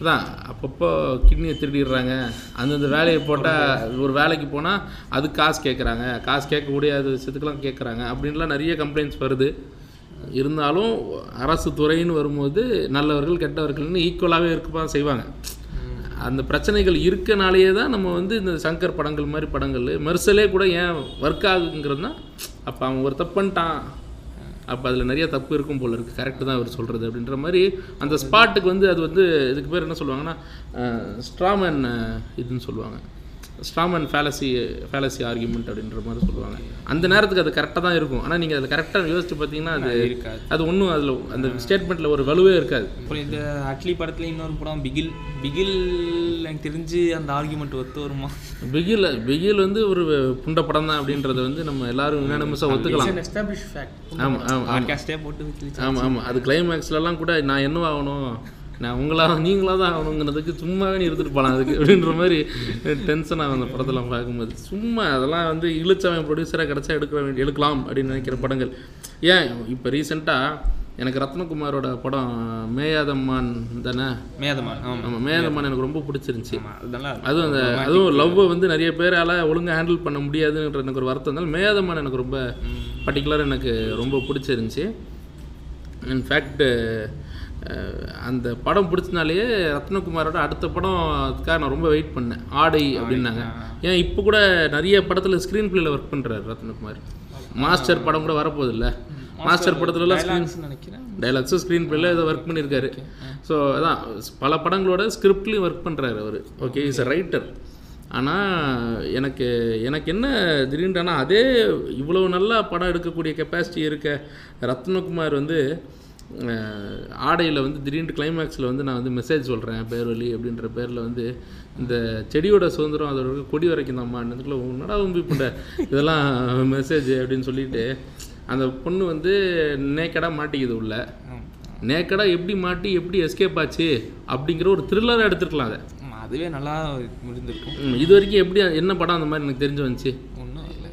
அதான் அப்பப்போ கிட்னியை திருடிடுறாங்க. அந்தந்த வேலையை போட்டால் ஒரு வேலைக்கு போனால் அது காசு கேட்குறாங்க காசு கேட்க முடியாத விஷயத்துக்கெல்லாம் கேட்குறாங்க அப்படின்லாம் நிறைய கம்ப்ளைண்ட்ஸ் வருது. இருந்தாலும் அரசு துறைன்னு வரும்போது நல்லவர்கள் கெட்டவர்கள்னு ஈக்குவலாகவே இருக்கப்பா செய்வாங்க. அந்த பிரச்சனைகள் இருக்கனாலேயே தான் நம்ம வந்து இந்த சங்கர் படங்கள் மாதிரி படங்கள். மெர்சலே கூட ஏன் ஒர்க் ஆகுங்கிறதுனா அப்போ அவன் ஒரு தப்பு பண்ணிட்டான். அப்போ அதில் நிறைய தப்பு இருக்கும் போல் இருக்குது கரெக்டு தான் அவர் சொல்கிறது அப்படின்ற மாதிரி அந்த ஸ்பாட்டுக்கு வந்து அது வந்து இதுக்கு பேர் என்ன சொல்லுவாங்கன்னா ஸ்ட்ராமன் இதுன்னு சொல்லுவாங்க. ஸ்ட்ராமன் ஃபேலசி ஃபேலசி ஆர்குமெண்ட் அப்படின்ற மாதிரி சொல்லுவாங்க. அந்த நேரத்துக்கு அது கரெக்டாக தான் இருக்கும். ஆனால் நீங்கள் அதை கரெக்டாக யோசிச்சு பார்த்தீங்கன்னா அது இருக்காது. அது ஒன்றும் அதில் அந்த ஸ்டேட்மெண்ட்டில் ஒரு வலுவே இருக்காது. அப்புறம் இந்த அட்லி படத்துல இன்னொரு படம் பிகில் பிகில் எனக்கு தெரிஞ்சு அந்த ஆர்குமெண்ட் ஒத்து வருமா? பிகில் பிகில் வந்து ஒரு புண்ட படம் தான் அப்படின்றத வந்து நம்ம எல்லாரும் யுனானிமஸாக ஒத்துக்கலாம். ஆமாம் ஆமாம். ஆமாம் ஆமாம் அது கிளைமேக்ஸ்லலாம் கூட நான் என்ன ஆகணும்? நான் உங்களா நீங்களா தான் ஆகணுங்கிறதுக்கு சும்மாவே நீ இருந்துட்டு போகலாம் அதுக்கு அப்படின்ற மாதிரி டென்ஷன் ஆகும் அந்த படத்தெல்லாம் பார்க்கும்போது. சும்மா அதெல்லாம் வந்து இழுச்சவன் ப்ரொடியூசராக கிடச்சா எடுக்க வேண்டிய எடுக்கலாம் அப்படின்னு நினைக்கிற படங்கள். ஏன்? இப்போ ரீசெண்டாக எனக்கு ரத்னகுமாரோட படம் மேயாதம்மான் தானே? மேதமா ஆமா. ஆமாம் மேயாதம்மான் எனக்கு ரொம்ப பிடிச்சிருந்துச்சி. அதுவும் அந்த அதுவும் லவ்வை வந்து நிறைய பேரால் ஒழுங்கா ஹேண்டில் பண்ண முடியாதுன்ற எனக்கு ஒரு வருத்தம் இருந்தாலும் மேயாதம்மான் எனக்கு ரொம்ப பர்டிகுலராக எனக்கு ரொம்ப பிடிச்சிருந்துச்சி. இன்ஃபேக்ட் அந்த படம் பிடிச்சனாலேயே ரத்னகுமாரோட அடுத்த படம் அதுக்காக நான் ரொம்ப வெயிட் பண்ணேன். ஆடை அப்படின்னாங்க. ஏன் இப்போ கூட நிறைய படத்தில் ஸ்க்ரீன் பிளேல ஒர்க் பண்ணுறாரு ரத்னகுமார். மாஸ்டர் படம் கூட வரப்போகுது இல்லை மாஸ்டர் படத்துலலாம் ஸ்க்ரீன் நினைக்கிறேன். டைலாக்ஸும் ஸ்க்ரீன் பிளேல ஏதோ ஒர்க் பண்ணியிருக்காரு. ஸோ அதான் பல படங்களோட ஸ்கிரிப்ட்லேயும் ஒர்க் பண்ணுறாரு அவர். ஓகே இஸ் அ ரைட்டர் ஆனால் எனக்கு எனக்கு என்ன திடீர்னு அதே இவ்வளோ நல்லா படம் எடுக்கக்கூடிய கெப்பாசிட்டி இருக்க ரத்னகுமார் வந்து ஆடையில் வந்து திடீர்னு கிளைமேக்ஸில் வந்து நான் வந்து மெசேஜ் சொல்கிறேன் பேர்வழி அப்படின்ற பேரில் வந்து இந்த செடியோட சுதந்திரம் அதோட கொடி வரைக்கும் தான்மா இதுக்குள்ள உன்னடா உம்பி புண்ட இதெல்லாம் மெசேஜ் அப்படின்னு சொல்லிட்டு அந்த பொண்ணு வந்து நேக்கடாக மாட்டிக்குது உள்ள. நேக்கடாக எப்படி மாட்டி எப்படி எஸ்கேப் ஆச்சு அப்படிங்கிற ஒரு த்ரில்லராக எடுத்துருக்கலாம் அதை. அதுவே நல்லா முடிந்திருக்கும் ம், இது வரைக்கும் எப்படி என்ன படம் அந்த மாதிரி எனக்கு தெரிஞ்சு வந்துச்சு? ஒன்றும் இல்லை.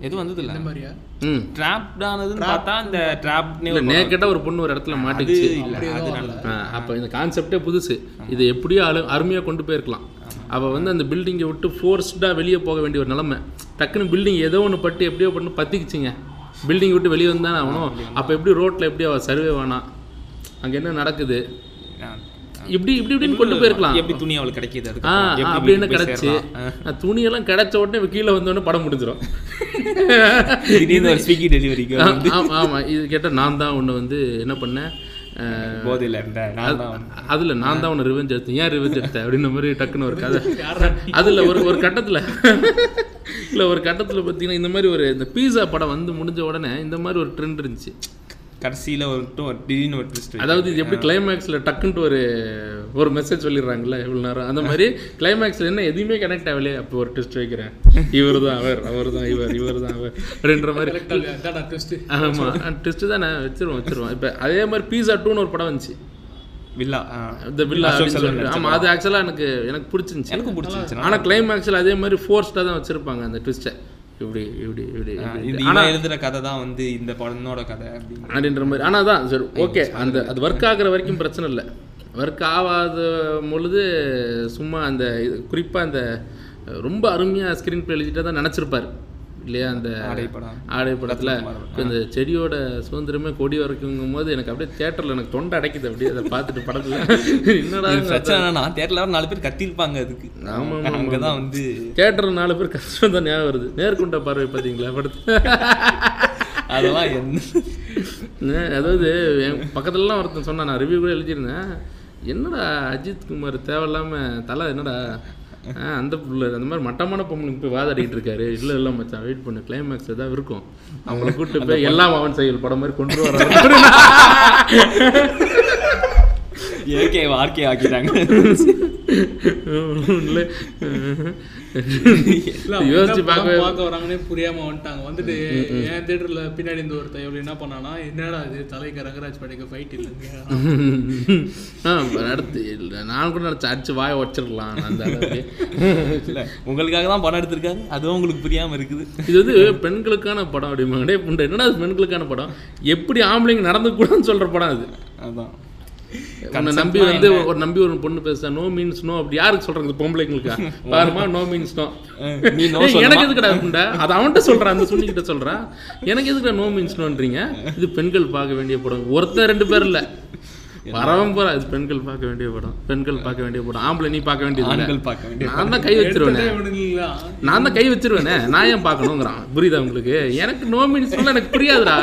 எதுவும் வந்தது இல்லை இந்த மாதிரியா? ம். ட்ராப்ட் ஆனதுன்னு பார்த்தா இந்த ட்ராப்னே இல்லை நேக்கடாக ஒரு பொண்ணு ஒரு இடத்துல மாட்டிக்கிச்சு. இல்லை அது நல்லா அப்போ இந்த கான்செப்டே புதுசு. இதை எப்படியோ அழு அருமையாக கொண்டு போயிருக்கலாம். அவள் வந்து அந்த பில்டிங்கை விட்டு ஃபோர்ஸ்டாக வெளியே போக வேண்டிய ஒரு நிலமை. டக்குன்னு பில்டிங் ஏதோ ஒன்று பட்டு எப்படியோ பண்ணு பற்றிக்கிச்சிங்க பில்டிங் விட்டு வெளியே வந்தானே ஆகணும். அப்போ எப்படி ரோட்டில் எப்படி அவள் சர்வே வேணாம் அங்கே என்ன நடக்குது? இப்படி இப்படி இப்படின்னு கொண்டு போயிருக்கலாம். எப்படி துணி அவளுக்கு கிடைக்கிது ஆ அப்படின்னு கிடச்சி? துணியெல்லாம் கிடைச்ச உடனே கீழே வந்தோடனே படம் முடிஞ்சிடும் ஸ்விக்கி டெலிவரிக்கு ஆமாம் ஆமாம் இது கேட்டால் நான் தான் ஒன்று வந்து என்ன பண்ணேன் போதையில் அதில் நான் தான் உன்னை ரிவெஞ்ச் எடுத்தேன். ஏன் ரிவெஞ்ச் எடுத்தேன் அப்படின்ற மாதிரி டக்குன்னு ஒரு கதை. அதில் ஒரு ஒரு கட்டத்தில் இல்லை ஒரு கட்டத்தில் பார்த்தீங்கன்னா இந்த மாதிரி ஒரு இந்த பீஸா படம் வந்து முடிஞ்ச உடனே இந்த மாதிரி ஒரு ட்ரெண்ட் இருந்துச்சு. கடைசியில் ஒரு ஒரு திடீர்னு ஒரு ட்விஸ்ட் அதாவது இது எப்படி கிளைமேக்ஸில் டக்குன்ட்டு ஒரு ஒரு மெசேஜ் சொல்லிடுறாங்கல்ல இவ்வளோ நேரம்? அந்த மாதிரி கிளைமேக்ஸில் என்ன எதுவுமே கனெக்ட் ஆகலையே? அப்போ ஒரு ட்விஸ்ட் வைக்கிறேன். இவர் தான் அவர் அவர் தான் இவர் இவர் தான் அவர் அப்படின்ற மாதிரி. அதான் ட்விஸ்ட் ஆமாம் ட்விஸ்ட்டு தானே வச்சிருவோம் வச்சிருவோம் இப்போ அதே மாதிரி பீஸா டூன்னு ஒரு படம் வந்துச்சு. வில்லா. இந்த சொல்லிட்டு. ஆமாம் அது ஆக்சுவலாக எனக்கு எனக்கு பிடிச்சிருந்துச்சு. எனக்கும் பிடிச்சிருந்துச்சு. ஆனால் கிளைமேக்ஸில் அதே மாதிரி ஃபோர்ஸ்டாக தான் வச்சுருப்பாங்க அந்த ட்விஸ்ட்டை இப்படி இப்படி இப்படி இவன் எழுதுற கதை தான் வந்து இந்த படனோட கதை அப்படின்ற மாதிரி. ஆனால் தான் சரி ஓகே. அந்த அது ஒர்க் ஆகுற வரைக்கும் பிரச்சனை இல்லை. ஒர்க் ஆகாத பொழுது சும்மா அந்த குறிப்பாக அந்த ரொம்ப அருமையாக ஸ்க்ரீன் பிளே எழுதிட்டு தான் நினச்சிருப்பார். இல்லையா? அந்த ஆடை படத்தில் இந்த செடியோட சுதந்திரமே கொடி வரைக்குங்கும் போது எனக்கு அப்படியே தேட்டரில் எனக்கு தொண்டை அடைக்குது அப்படியே அதை பார்த்துட்டு படத்தில். என்னடா பிரச்சனை நான் தேட்டரில் நாலு பேர் கத்திருப்பாங்க அதுக்கு. ஆமா, அங்கே தான் வந்து தேட்டர் நாலு பேர் கஷ்டம் தான் ஞாபகம் வருது. நேர்கொண்ட பார்வை பார்த்தீங்களா படத்தை அதெல்லாம் என்ன? அதாவது என் பக்கத்துலலாம் ஒருத்தன் சொன்னான் நான் ரிவ்யூ கூட எழுதியிருந்தேன். என்னடா அஜித் குமார் தேவையில்லாமல் தலை என்னடா? அந்த புள்ள அந்த மாதிரி மட்டமான பொம்மைக்கு போய் வாதாடிட்டு இருக்காரு. இல்லை இல்லை மச்சான் வெயிட் பண்ணு கிளைமேக்ஸ் ஏதாவது இருக்கும். அவங்கள கூப்பிட்டு போய் எல்லாம் அவன் செயல் படம் மாதிரி கொண்டு வராரு ஏகே வார்க்கே ஆக்கிட்டாங்க இல்லை. யோசிச்சு பார்க்கவே பார்க்க வராங்கன்னே புரியாம வந்துட்டாங்க. வந்துட்டு என் தியேட்டர்ல பின்னாடி இந்த ஒருத்தன் இவ்வளவு என்ன பண்ணானா என்னடா இது தலைக்கு ரங்கராஜ் படைக்க ஃபைட் இல்லைங்க இல்லை நான் கூட நினச்சேன் அடிச்சு வாயை வச்சிடலாம் அந்த இல்லை உங்களுக்காக தான் படம் எடுத்திருக்காரு அதுவும் உங்களுக்கு புரியாமல் இருக்குது. இது வந்து பெண்களுக்கான படம் அப்படிமா டே புண்டை என்னடா பெண்களுக்கான படம்? எப்படி ஆம்பளைங்க நடந்து கூடன்னு சொல்கிற படம் அது. அதான். உன்னை நம்பி வந்து ஒரு நம்பி ஒரு பொண்ணு பேச நோ மீன்ஸ் நோ அப்படி யாருக்கு சொல்றாங்க பொம்பளைங்களுக்கா? பாருமா நோ மீன்ஸ் நோ எனக்கு எதுக்குடா புண்டை அதை அவன்கிட்ட சொல்றான் அந்த சொல்லிக்கிட்ட சொல்றான் எனக்கு எதுக்குடா நோ மீன்ஸ் நோன்றீங்க இது பெண்கள் பார்க்க வேண்டிய படம் ஒருத்தர் ரெண்டு பேர் இல்ல. போறா இது பெண்கள் பார்க்க வேண்டிய படம். பெண்கள் பார்க்க வேண்டிய படம். ஆம்பளை நீ பார்க்க. ஆண்கள் பார்க்க வேண்டிய நான் தான் கை வச்சிருவேனே. நான் தான் கை வச்சிருவேனே. நான் ஏன் பார்க்கணுங்கிறான். புரியுதா உங்களுக்கு? எனக்கு நோ மீன்ஸ் எனக்கு புரியாதுடா.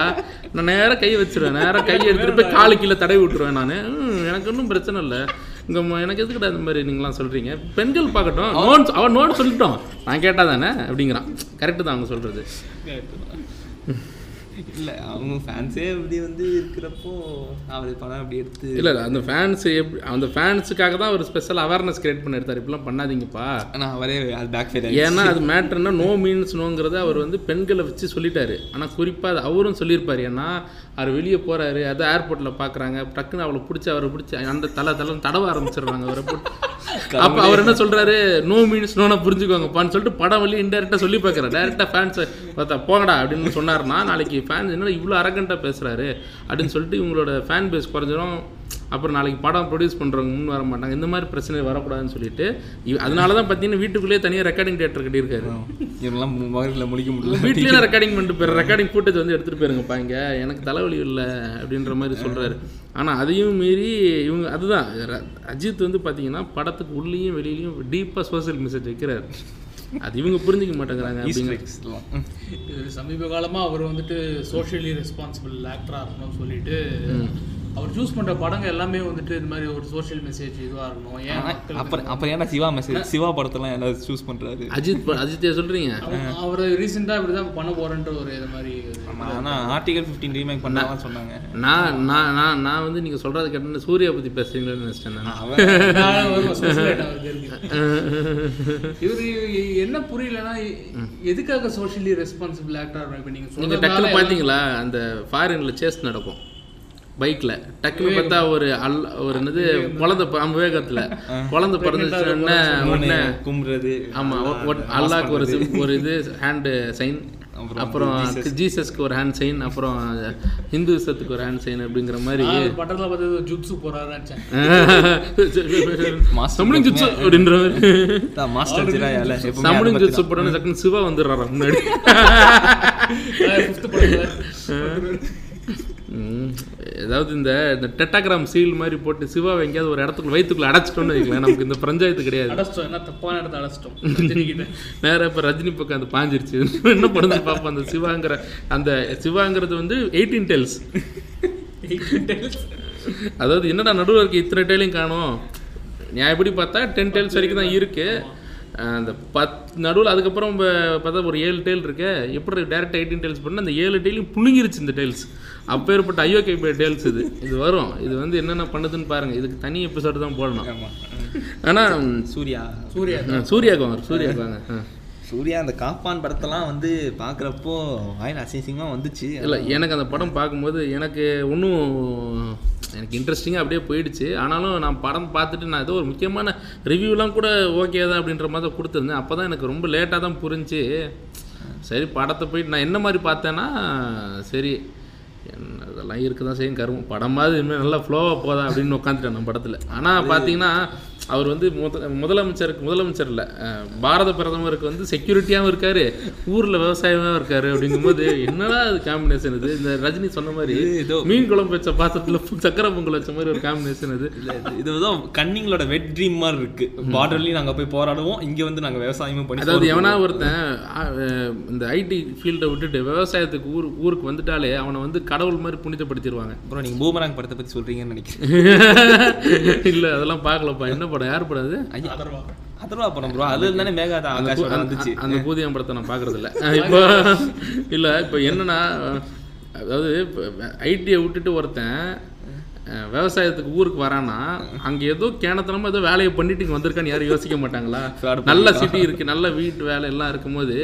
நான் நேரா கை வச்சிருவேன். நேரா கை எடுத்துட்டு போய் காலு கீழே தடவி விட்டுருவேன் நான். எனக்கு ஒன்றும் பிரச்சனை இல்லை. இங்கே எனக்கு எதுக்குடா இந்த மாதிரி நீங்களாம் சொல்கிறீங்க பெண்கள் பார்க்கட்டும். நோன் அவன் நோன் சொல்லிட்டோம். நான் கேட்டா தானே? அப்படிங்கிறான். கரெக்டு தான் அவங்க சொல்கிறது இல்லை அவங்க ஃபேன்ஸே இப்படி வந்து இருக்கிறப்போ அவர் படம் அப்படி எடுத்து இல்லை அந்த ஃபேன்ஸ் எப்படி அந்த ஃபேன்ஸுக்காக தான் ஒரு ஸ்பெஷல் அவேர்னஸ் கிரியேட் பண்ணி எடுத்தார் இப்படிலாம் பண்ணாதீங்கப்பா. ஆனால் அவரே அது பேக் ஃபேர் ஏன்னா அது மேட்டர்னா நோ மீன்ஸ் நோங்கிறத அவர் வந்து பெண்களை வச்சு சொல்லிட்டாரு. ஆனால் குறிப்பாக அவரும் சொல்லியிருப்பார். ஏன்னா அவர் வெளியே போறாரு அதை ஏர்போர்ட்டில் பார்க்குறாங்க டக்குன்னு அவளை பிடிச்சி அவரை பிடிச்சி அந்த தலை தலை தடவ ஆரம்பிச்சிடுறாங்க அவரை அப்போ அவர் என்ன சொல்றாரு? நோ மீன்ஸ் நோனா புரிஞ்சுக்கோங்கப்பான்னு சொல்லிட்டு படம் வழி இன்டெரக்டாக சொல்லி பார்க்குறேன் டேரெக்டாக ஃபேன்ஸை பார்த்தா போங்கடா அப்படின்னு சொன்னாருன்னா நாளைக்கு ஃபேன்ஸ் என்ன இவ்வளோ அரகண்ட்டாக பேசுறாரு அப்படின்னு சொல்லிட்டு இவங்களோட ஃபேன் பேஸ் குறைஞ்சிரும். அப்புறம் நாளைக்கு படம் ப்ரொடியூஸ் பண்ணுறவங்க முன் வர மாட்டாங்க. இந்த மாதிரி பிரச்சனை வரக்கூடாதுன்னு சொல்லிட்டு இவ- அதனால தான் பார்த்தீங்கன்னா வீட்டுக்குள்ளேயே தனியாக ரெக்கார்டிங் தேட்டர் கட்டியிருக்காரு. இவங்கெல்லாம் மகளில் முடிக்க முடியல. வீட்லயே ரெக்கார்டிங் பண்ணிட்டு போயிரு ரெக்கார்டிங் ஃபுட்டேஜ் வந்து எடுத்துட்டு போயிருங்கப்பா இங்க எனக்கு தலைவலி இல்லை அப்படின்ற மாதிரி சொல்றாரு. ஆனா அதையும் மீறி இவங்க அதுதான். அஜித் வந்து பாத்தீங்கன்னா படத்துக்கு உள்ளேயும் வெளியிலயும் டீப்பா சோஷியல் மெசேஜ் வைக்கிறாரு. அது இவங்க புரிஞ்சுக்க மாட்டேங்கிறாங்க சமீப காலமா அவர் வந்துட்டு சோஷியலி ரெஸ்பான்சிபிள் ஆக்டரா இருக்கணும்னு சொல்லிட்டு அவர் சூஸ் பண்ற படங்கள் எல்லாமே வந்துட்டு இந்த மாதிரி ஒரு சோஷியல் மெசேஜ் இதுவா இருக்கணும். ஏன் அப்புறம் அப்புறம் ஏன்னா சிவா மெசேஜ் சிவா படத்தெல்லாம் எல்லாரும் சூஸ் பண்ணுறாரு அஜித் அஜித்தே சொல்றீங்க? அவ- அவர் ரீசெண்டாக இப்படி தான் பண்ண போறேன்ற ஒரு இது மாதிரி ஆனால் ஆர்டிகல் ஃபிஃப்டீன் ரீமேக் பண்ணலாம் சொன்னாங்க. நான் நான் நான் நான் வந்து நீங்க சொல்றது கேட்டேன்னு சூர்யா பத்தி பேசுறீங்களோன்னு நினைச்சிட்டேன் நான். அவன் நான் ஒரு special item அவருக்கு இருக்கு. இவரு என்ன புரியலன்னா எதுக்காக சோஷியலி ரெஸ்பான்சிபிள் ஆக்டர் இப்போ நீங்க டக்குன்னு பாத்தீங்களா அந்த ஃபாரின்ல சேஸ் நடக்கும். பைக்ல. டக்குன்னு பார்த்தா ஒரு அல் ஒரு என்னது குழந்தை விவேகத்துல குழந்தை பிறந்துச்சுன்னா உடனே கும்புறது ஆமா ஒ- ஒ- அல்லாஹ்க்கு ஒரு ஒரு இது ஹேண்டு சைன் அப்புறம் ஜீசஸ்க்கு ஒரு ஹேண்ட் சைன் அப்புறம் ஹிந்துசத்துக்கு ஒரு ஹேண்ட் சைன் அப்படிங்கிற மாதிரி. பட்டத்தில் பார்த்து ஜுட்ஸு போறாருன்னு நினைச்சேன். Master சமணிங் ஜுட்சு அப்படின்ற மாஸ்டர் சமணிங் ஜுட்சு போட்டோன்னு டக்குன்னு சிவா வந்துடுறாரா முன்னாடி. ஏதாவது இந்த இந்த டெட்டாகிராம் சீல் மாதிரி போட்டு சிவாவை எங்கேயாவது ஒரு இடத்துக்குள்ள வயிற்றுக்குள்ள அடைச்சிட்டோம்னு வைக்கலாம் நமக்கு இந்த பஞ்சாயத்து கிடையாது. அடைச்சிட்டோம் என்ன தப்பான இடத்த அடைச்சிட்டோம். ரஜினி கிட்ட நேரா இப்போ ரஜினி பக்கம் அது பாஞ்சிருச்சு. என்ன பண்ணுது பார்ப்போம் அந்த சிவாங்கிற அந்த சிவாங்கிறது வந்து எயிட்டீன் டெல்ஸ் அதாவது என்னடா நடுவில் இருக்க இத்தனை டெய்லையும் காணும்? நான் எப்படி பார்த்தா டென் டெய்ல்ஸ் வரைக்கும் தான் இருக்கு. அஹ் அந்த பத் நடுவில் அதுக்கப்புறம் பார்த்தா ஒரு ஏழு டெய்ல் இருக்கு. எப்படி டேரக்ட் எயிட்டீன் டெய்ல்ஸ் பண்ணால் அந்த ஏழு டெய்லையும் புழுங்கிருச்சு இந்த டெய்ல்ஸ் அப்பேற்பட்ட ஐயோகே டெய்ல்ஸ் இது. இது வரும். இது வந்து என்னென்ன பண்ணுதுன்னு பாருங்க. இதுக்கு தனி எபிசோடு தான் போடணும். ஆனால் சூர்யா. சூர்யா. சூர்யாக்கு வாங்க சூர்யாக்கு வாங்க. ஆ. சூர்யா அந்த காப்பான் படத்தெல்லாம் வந்து பார்க்குறப்போ வாயில் அசிங்கமாக வந்துச்சு. இல்லை எனக்கு அந்த படம் பார்க்கும்போது எனக்கு ஒன்றும் எனக்கு இன்ட்ரெஸ்டிங்காக அப்படியே போயிடுச்சு. ஆனாலும் நான் படம் பார்த்துட்டு நான் ஏதோ ஒரு முக்கியமான ரிவ்யூலாம் கூட ஓகே தான் அப்படின்ற மாதிரி தான் கொடுத்துருந்தேன். அப்போ தான் எனக்கு ரொம்ப லேட்டாக தான் புரிஞ்சு சரி படத்தை போயிட்டு நான் என்ன மாதிரி பார்த்தேன்னா சரி என்ன இதெல்லாம் இருக்க தான் செய்யும். கருமம். படமாவது இனிமேல் நல்லா ஃப்ளோவாக போதா அப்படின்னு உட்காந்துட்டேன் நான் படத்தில். ஆனால் பார்த்தீங்கன்னா அவர் வந்து முத முதலமைச்சருக்கு முதலமைச்சர் இல்லை பாரத பிரதமருக்கு வந்து செக்யூரிட்டியாகவும் இருக்காரு ஊரில் விவசாயமாக இருக்காரு அப்படிங்கும்போது என்னடா அது காம்பினேஷன் இது? இந்த ரஜினி சொன்ன மாதிரி ஏதோ மீன் குழம்பு வச்ச பாத்திரத்தில் சக்கரை பொங்கல் வச்ச மாதிரி ஒரு காம்பினேஷன் இது. இதுதான் கன்னிங்களோட வெட் ட்ரீம் மாதிரி இருக்கு. பார்டர்லயும் நாங்க போய் போராடுவோம் இங்க வந்து நாங்க விவசாயமும் பண்ணி அதாவது எவனா ஒருத்தன் இந்த ஐடி ஃபீல்டை விட்டுட்டு விவசாயத்துக்கு ஊர் ஊருக்கு வந்துட்டாலே அவனை வந்து கடவுள் மாதிரி புனிதப்படுத்திடுவாங்க அப்புறம் நீங்க பூமராங் படத்தை பத்தி சொல்றீங்கன்னு நினைக்கிறேன். இல்லை அதெல்லாம் பார்க்கலப்பா என்ன படம்? யார் படம் அது? அதர்வா. அதர்வா படம் ப்ரோ அதுல தானே ஆகாஷ் படம் அந்த- வந்துச்சு. அந்த பூதியம் படத்தை நான் பார்க்கறது இல்ல இப்போ இல்லை இப்போ என்னன்னா அதாவது ஐடியை விட்டுட்டு ஒருத்தன் விவசாயத்துக்கு ஊருக்கு வரானா அங்கே ஏதோ கேனத்தனமா ஏதோ வேலையை பண்ணிட்டு இங்கே வந்திருக்கான்னு யாரும் யோசிக்க மாட்டாங்களா? நல்ல சிட்டி இருக்குது நல்ல வீட்டு வேலை எல்லாம் இருக்கும்போது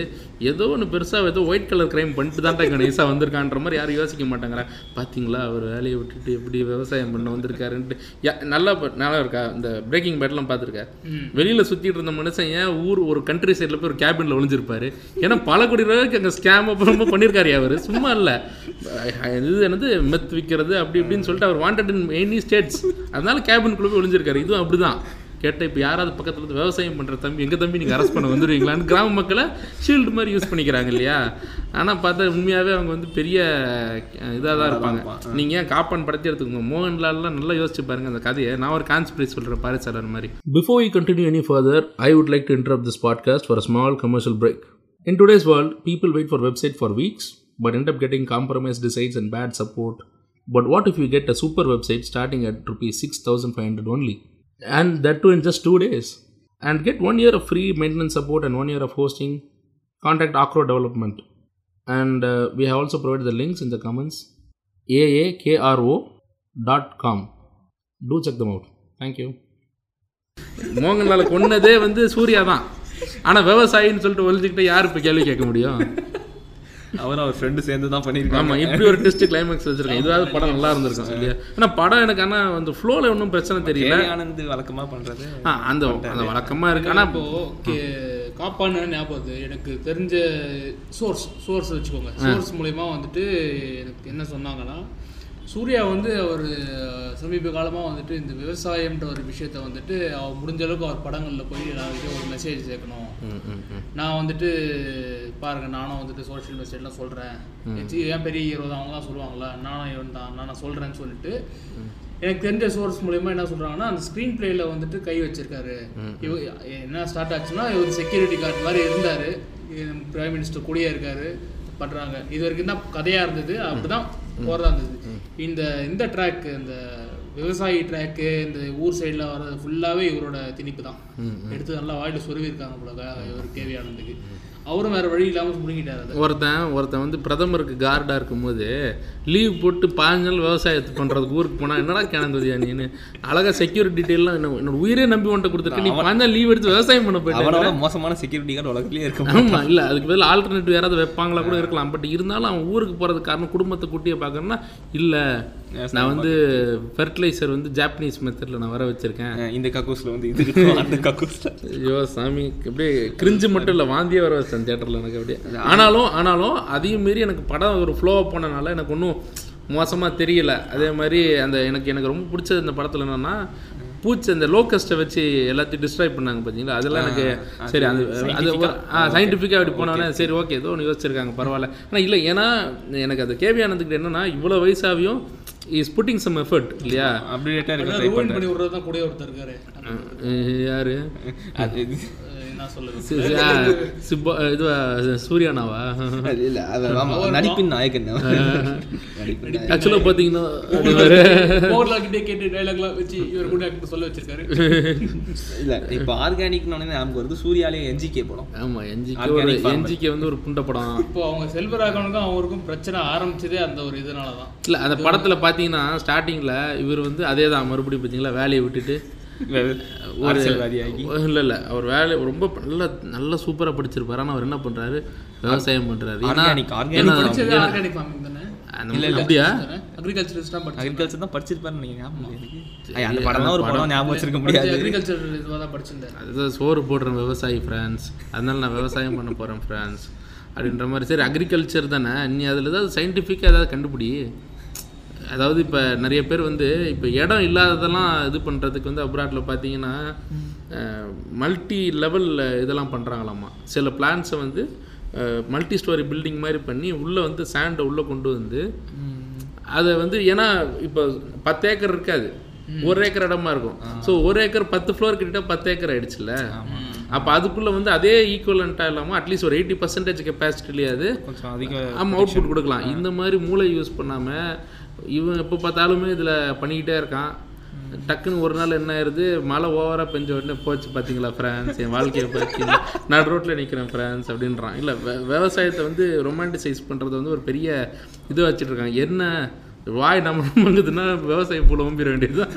ஏதோ ஒன்று பெருசாக ஏதோ ஒயிட் கலர் கிரைம் பண்ணிட்டு தான் இங்கே நைஸாக வந்திருக்கான்ற மாதிரி யாரும் யோசிக்க மாட்டாங்களா பார்த்தீங்களா அவர் வேலையை விட்டுட்டு எப்படி விவசாயம் பண்ண வந்திருக்காருன்ட்டு. நல்லா நல்லா இருக்கா? இந்த பிரேக்கிங் பேட்லாம் பார்த்துருக்கா வெளியில் சுற்றிட்டு இருந்த மனுஷன் ஏன் ஊர் ஒரு கண்ட்ரி சைடில் போய் ஒரு கேபினில் ஒளிஞ்சிருப்பாரு? ஏன்னா பல கோடி ரூபாய்க்கு அங்கே ஸ்கேம் அப்புறமா பண்ணியிருக்காரு அவர். சும்மா இல்லை. இது என்னது? மெத் விற்கிறது அப்படி இப்படின்னு சொல்லிட்டு அவர் வாண்டட் இன் எனி ஸ்டேட்ஸ் அதனால கேபினுக்குள்ளே போய் ஒளிஞ்சிருக்காரு. இதுவும் அப்படிதான். கேட்ட இப்போ யாராவது பக்கத்துல இருந்து விவசாயம் பண்ணுற தம்பி எங்கள் தம்பி நீங்கள் அரெஸ்ட் பண்ண வந்துடுவீங்களான்னு கிராம மக்களை ஷீல்டு மாதிரி யூஸ் பண்ணிக்கிறாங்க இல்லையா? ஆனால் பார்த்தா உண்மையாகவே அவங்க வந்து பெரிய இதாக தான் இருப்பாங்க. நீங்கள் ஏன் காப்பான் படத்தை எடுத்துக்கோங்க. மோகன்லால்லாம் நல்லா யோசிச்சு பாருங்க அந்த கதையை. நான் ஒரு கான்ஸ்பிரேட் சொல்கிறேன் பாரிசாலர் மாதிரி. Before you continue any further I would like to interrupt this podcast for small commercial break In today's world, people wait for website for weeks but end up getting compromised designs and bad support. But what if you get a super website starting at rupees 6500 only? And that too in just two days. And get one year of free maintenance support and one year of hosting. Contact Acro Development. And uh, we have also provided the links in the comments. aakro.com. Do check them out. Thank you. Mohanlal கொன்னதே வந்து சூர்யா தான் ஆனால் விவசாயின்னு சொல்லிட்டு ஒழிஞ்சுக்கிட்டு யார் இப்போ கேள்வி கேட்க முடியும் அவரும் அவர் ஃப்ரெண்டு சேர்ந்து தான் பண்ணியிருக்காங்க ஆமாம் இப்படி ஒரு டெஸ்ட் கிளைமேக்ஸ் வச்சிருக்கேன். இதுவாவது படம் நல்லா இருந்திருக்கும் இல்லையா? ஆனால் படம் எனக்கு ஆனால் அந்த ஃப்ளோவில் ஒன்றும் பிரச்சனை தெரியல. ஆனந்த் வழக்கமா பண்றது. ஆ அந்த அந்த வழக்கமாக இருக்கு. ஆனால் இப்போ காப்பான்னு ஞாபகம். எனக்கு தெரிஞ்ச சோர்ஸ் சோர்ஸ் வச்சுக்கோங்க. சோர்ஸ் மூலயமா வந்துட்டு எனக்கு என்ன சொன்னாங்கன்னா சூர்யா வந்து அவர் சமீப காலமாக வந்துட்டு இந்த விவசாயம்ன்ற ஒரு விஷயத்த வந்துட்டு அவர் முடிஞ்ச அளவுக்கு அவர் படங்களில் போய் நான் வந்து ஒரு மெசேஜ் சேர்க்கணும். நான் வந்துட்டு பாருங்க நானும் வந்துட்டு சோஷியல் மெசேஜ்லாம் சொல்கிறேன் ஏன் பெரிய ஹீரோ தான் அவங்க தான் சொல்லுவாங்களா நானும் இவன் தான் நான் சொல்கிறேன்னு சொல்லிட்டு எனக்கு தெரிஞ்ச சோர்ஸ் மூலயமா என்ன சொல்கிறாங்கன்னா அந்த ஸ்க்ரீன் பிளேயில் வந்துட்டு கை வச்சிருக்காரு. இவ என்ன ஸ்டார்ட் ஆச்சுன்னா இவர் செக்யூரிட்டி கார்டு மாதிரி இருந்தார். பிரைம் மினிஸ்டர் கூடயே இருக்காரு. பண்ணுறாங்க இது வரைக்கும் தான் கதையாக இருந்தது. அப்படிதான் போகிறதா இருந்தது. இந்த இந்த ட்ராக் இந்த விவசாயி ட்ராக்கு இந்த ஊர் சைடில் வர்றது ஃபுல்லாகவே இவரோட திணிப்பு தான் எடுத்து நல்லா வாயில சொருவி இருக்காங்க போல இவர் கேவி ஆனந்துக்கு. அவரும் வேற வழி இல்லாமல் முழுங்கிட்டார் அதை. ஒருத்தன் ஒருத்தன் வந்து பிரதமருக்கு கார்டாக இருக்கும்போது லீவ் போட்டு பாஞ்சு நாள் விவசாயத்தை பண்ணுறதுக்கு ஊருக்கு போனால் என்னடா கிணங்குதியா நீனு? அழகாக செக்யூரிட்டி டீட்டெயிலாம் என்ன என்னோட உயிரே நம்பி உன்ட்ட கொடுத்துருக்க நீ பாஞ்சு லீவ் எடுத்து விவசாயம் பண்ண போயிட்டு மோசமான செக்யூரிட்டி கார்டு உலகத்திலேயே இருக்கும் ஆமாம் இல்லை அதுக்கு பதில் ஆல்டர்னேட்டிவ் யாராவது வைப்பாங்களா கூட இருக்கலாம். பட் இருந்தாலும் அவன் ஊருக்கு போகிறதுக்கு காரணம் குடும்பத்தை குட்டியை பார்க்கணும்னா இல்லை நான் வந்து ஃபெர்டிலைசர் வந்து ஜாப்பனீஸ் மெத்தடில் நான் வர வச்சுருக்கேன். இந்த கக்கூஸ்ல வந்து இது அந்த கக்கூஸ்ல. ஐயோ சாமி அப்படியே கிரிஞ்சு மட்டும் இல்லை வாந்தியே வர வச்சேன் தேட்டரில் எனக்கு அப்படியே. ஆனாலும் ஆனாலும் அதையும் மீறி எனக்கு படம் ஒரு ஃப்ளோவாக போனனால எனக்கு ஒன்றும் மோசமாக தெரியல. அதே மாதிரி அந்த எனக்கு எனக்கு ரொம்ப பிடிச்சது இந்த படத்தில் என்னென்னா பூச்சி அந்த லோக்கஸ்ட்டை வச்சு எல்லாத்தையும் டிஸ்ட்ராய் பண்ணாங்க பார்த்தீங்களா அதெல்லாம் எனக்கு சரி அது அது சயின்டிஃபிக்காக அப்படி போனோடனே சரி ஓகே ஏதோ ஒன்று யோசிச்சிருக்காங்க பரவாயில்ல. ஆனால் இல்லை ஏன்னா எனக்கு அது கேவி ஆனந்துக்கிட்ட என்னன்னா இவ்வளோ வயசாவியும் இஸ் புட்டிங் சம் எஃபர்ட் இல்லையா? அப்டேட்டா இருக்க ரூவன் பண்ணி விடுறது தான் கூட ஒருத்தர் இருக்காரு. யாரு? இது சிப்பா சூர்யானாவா? இல்ல நடிப்பின் நாயகன். ஆக்சுவலாக பார்த்தீங்கன்னா கிட்டே கேட்டு டைலாக்லாம் வச்சு இவர் கூட சொல்ல வச்சிருக்காரு. இல்ல இப்போ ஆர்கானிக் நமக்கு வருது. சூர்யாலே என்ஜிகே படம். ஆமாம் farmer. என்ஜிக்கு வந்து ஒரு புண்ட படம். இப்போ அவங்க செல்வராகவனுக்கும் அவருக்கும் பிரச்சனை ஆரம்பிச்சதே அந்த ஒரு இதனால தான் இல்லை அந்த படத்தில் பார்த்தீங்கன்னா ஸ்டார்டிங்கில் இவர் வந்து அதே தான் மறுபடியும் பார்த்தீங்களா வேலையை விட்டுட்டு அரசியல்வாதியாகி. இல்லை இல்லை அவர் வேலை ரொம்ப நல்ல நல்ல சூப்பராக படிச்சிருப்பாரு. ஆனால் அவர் என்ன பண்ணுறாரு விவசாயம் பண்ணுறாரு ஏன்னா அப்படியா? அக்ரிகல்ச்சர் தான் படிச்சிருப்பாரு. அந்த படம் ஒரு படம். ஞாபகம் வச்சிருக்க முடியாது. அக்ரிகல்ச்சர் இதுவாக தான் படிச்சிருந்தாரு. அதுதான் சோறு போடுறேன் விவசாயி ஃப்ரான்ஸ் அதனால நான் விவசாயம் பண்ண போகிறேன் ஃப்ரான்ஸ் அப்படின்ற மாதிரி. சரி அக்ரிகல்ச்சர் தானே? நீ அதில் ஏதாவது சயின்டிஃபிக்காக ஏதாவது கண்டுபிடி. அதாவது இப்போ நிறைய பேர் வந்து இப்போ இடம் இல்லாததெல்லாம் இது பண்ணுறதுக்கு வந்து அப்ராட்டில் பார்த்தீங்கன்னா மல்டி லெவலில் இதெல்லாம் பண்ணுறாங்களாமா சில பிளான்ஸை வந்து மல்டி ஸ்டோரி பில்டிங் மாதிரி பண்ணி உள்ளே வந்து சாண்டை உள்ளே கொண்டு வந்து அதை வந்து ஏன்னா இப்போ பத்து ஏக்கர் இருக்காது. ஒரு ஏக்கர் இடமா இருக்கும். ஸோ ஒரு ஏக்கர் பத்து ஃப்ளோர் கிட்ட பத்து ஏக்கர் ஆயிடுச்சுல்ல. அப்போ அதுக்குள்ளே வந்து அதே ஈக்குவலண்ட்டாக இல்லாமல் அட்லீஸ்ட் ஒரு எயிட்டி பர்சன்டேஜ் கெப்பாசிட்டிலேயாவது கொஞ்சம் அதிக ஆமாம் அவுட்புட் கொடுக்கலாம். இந்த மாதிரி மூளை யூஸ் பண்ணாமல் இவன் எப்போ பார்த்தாலுமே இதில் பண்ணிக்கிட்டே இருக்கான். டக்குன்னு ஒரு நாள் என்ன ஆயிருது? மழை ஓவராக பெஞ்ச உடனே போச்சு பார்த்தீங்களா ஃப்ரான்ஸ் என் வாழ்க்கையை பற்றி நடு ரோட்டில் நிற்கிறேன் ஃப்ரான்ஸ் அப்படின்றான். இல்லை விவசாயத்தை வந்து ரொமான்டிசைஸ் பண்ணுறது வந்து ஒரு பெரிய இது வச்சுட்டு இருக்காங்க. என்ன? வாய் நம்ம மங்குதுன்னா விவசாய பூல ஓம்பிட வேண்டியதுதான்.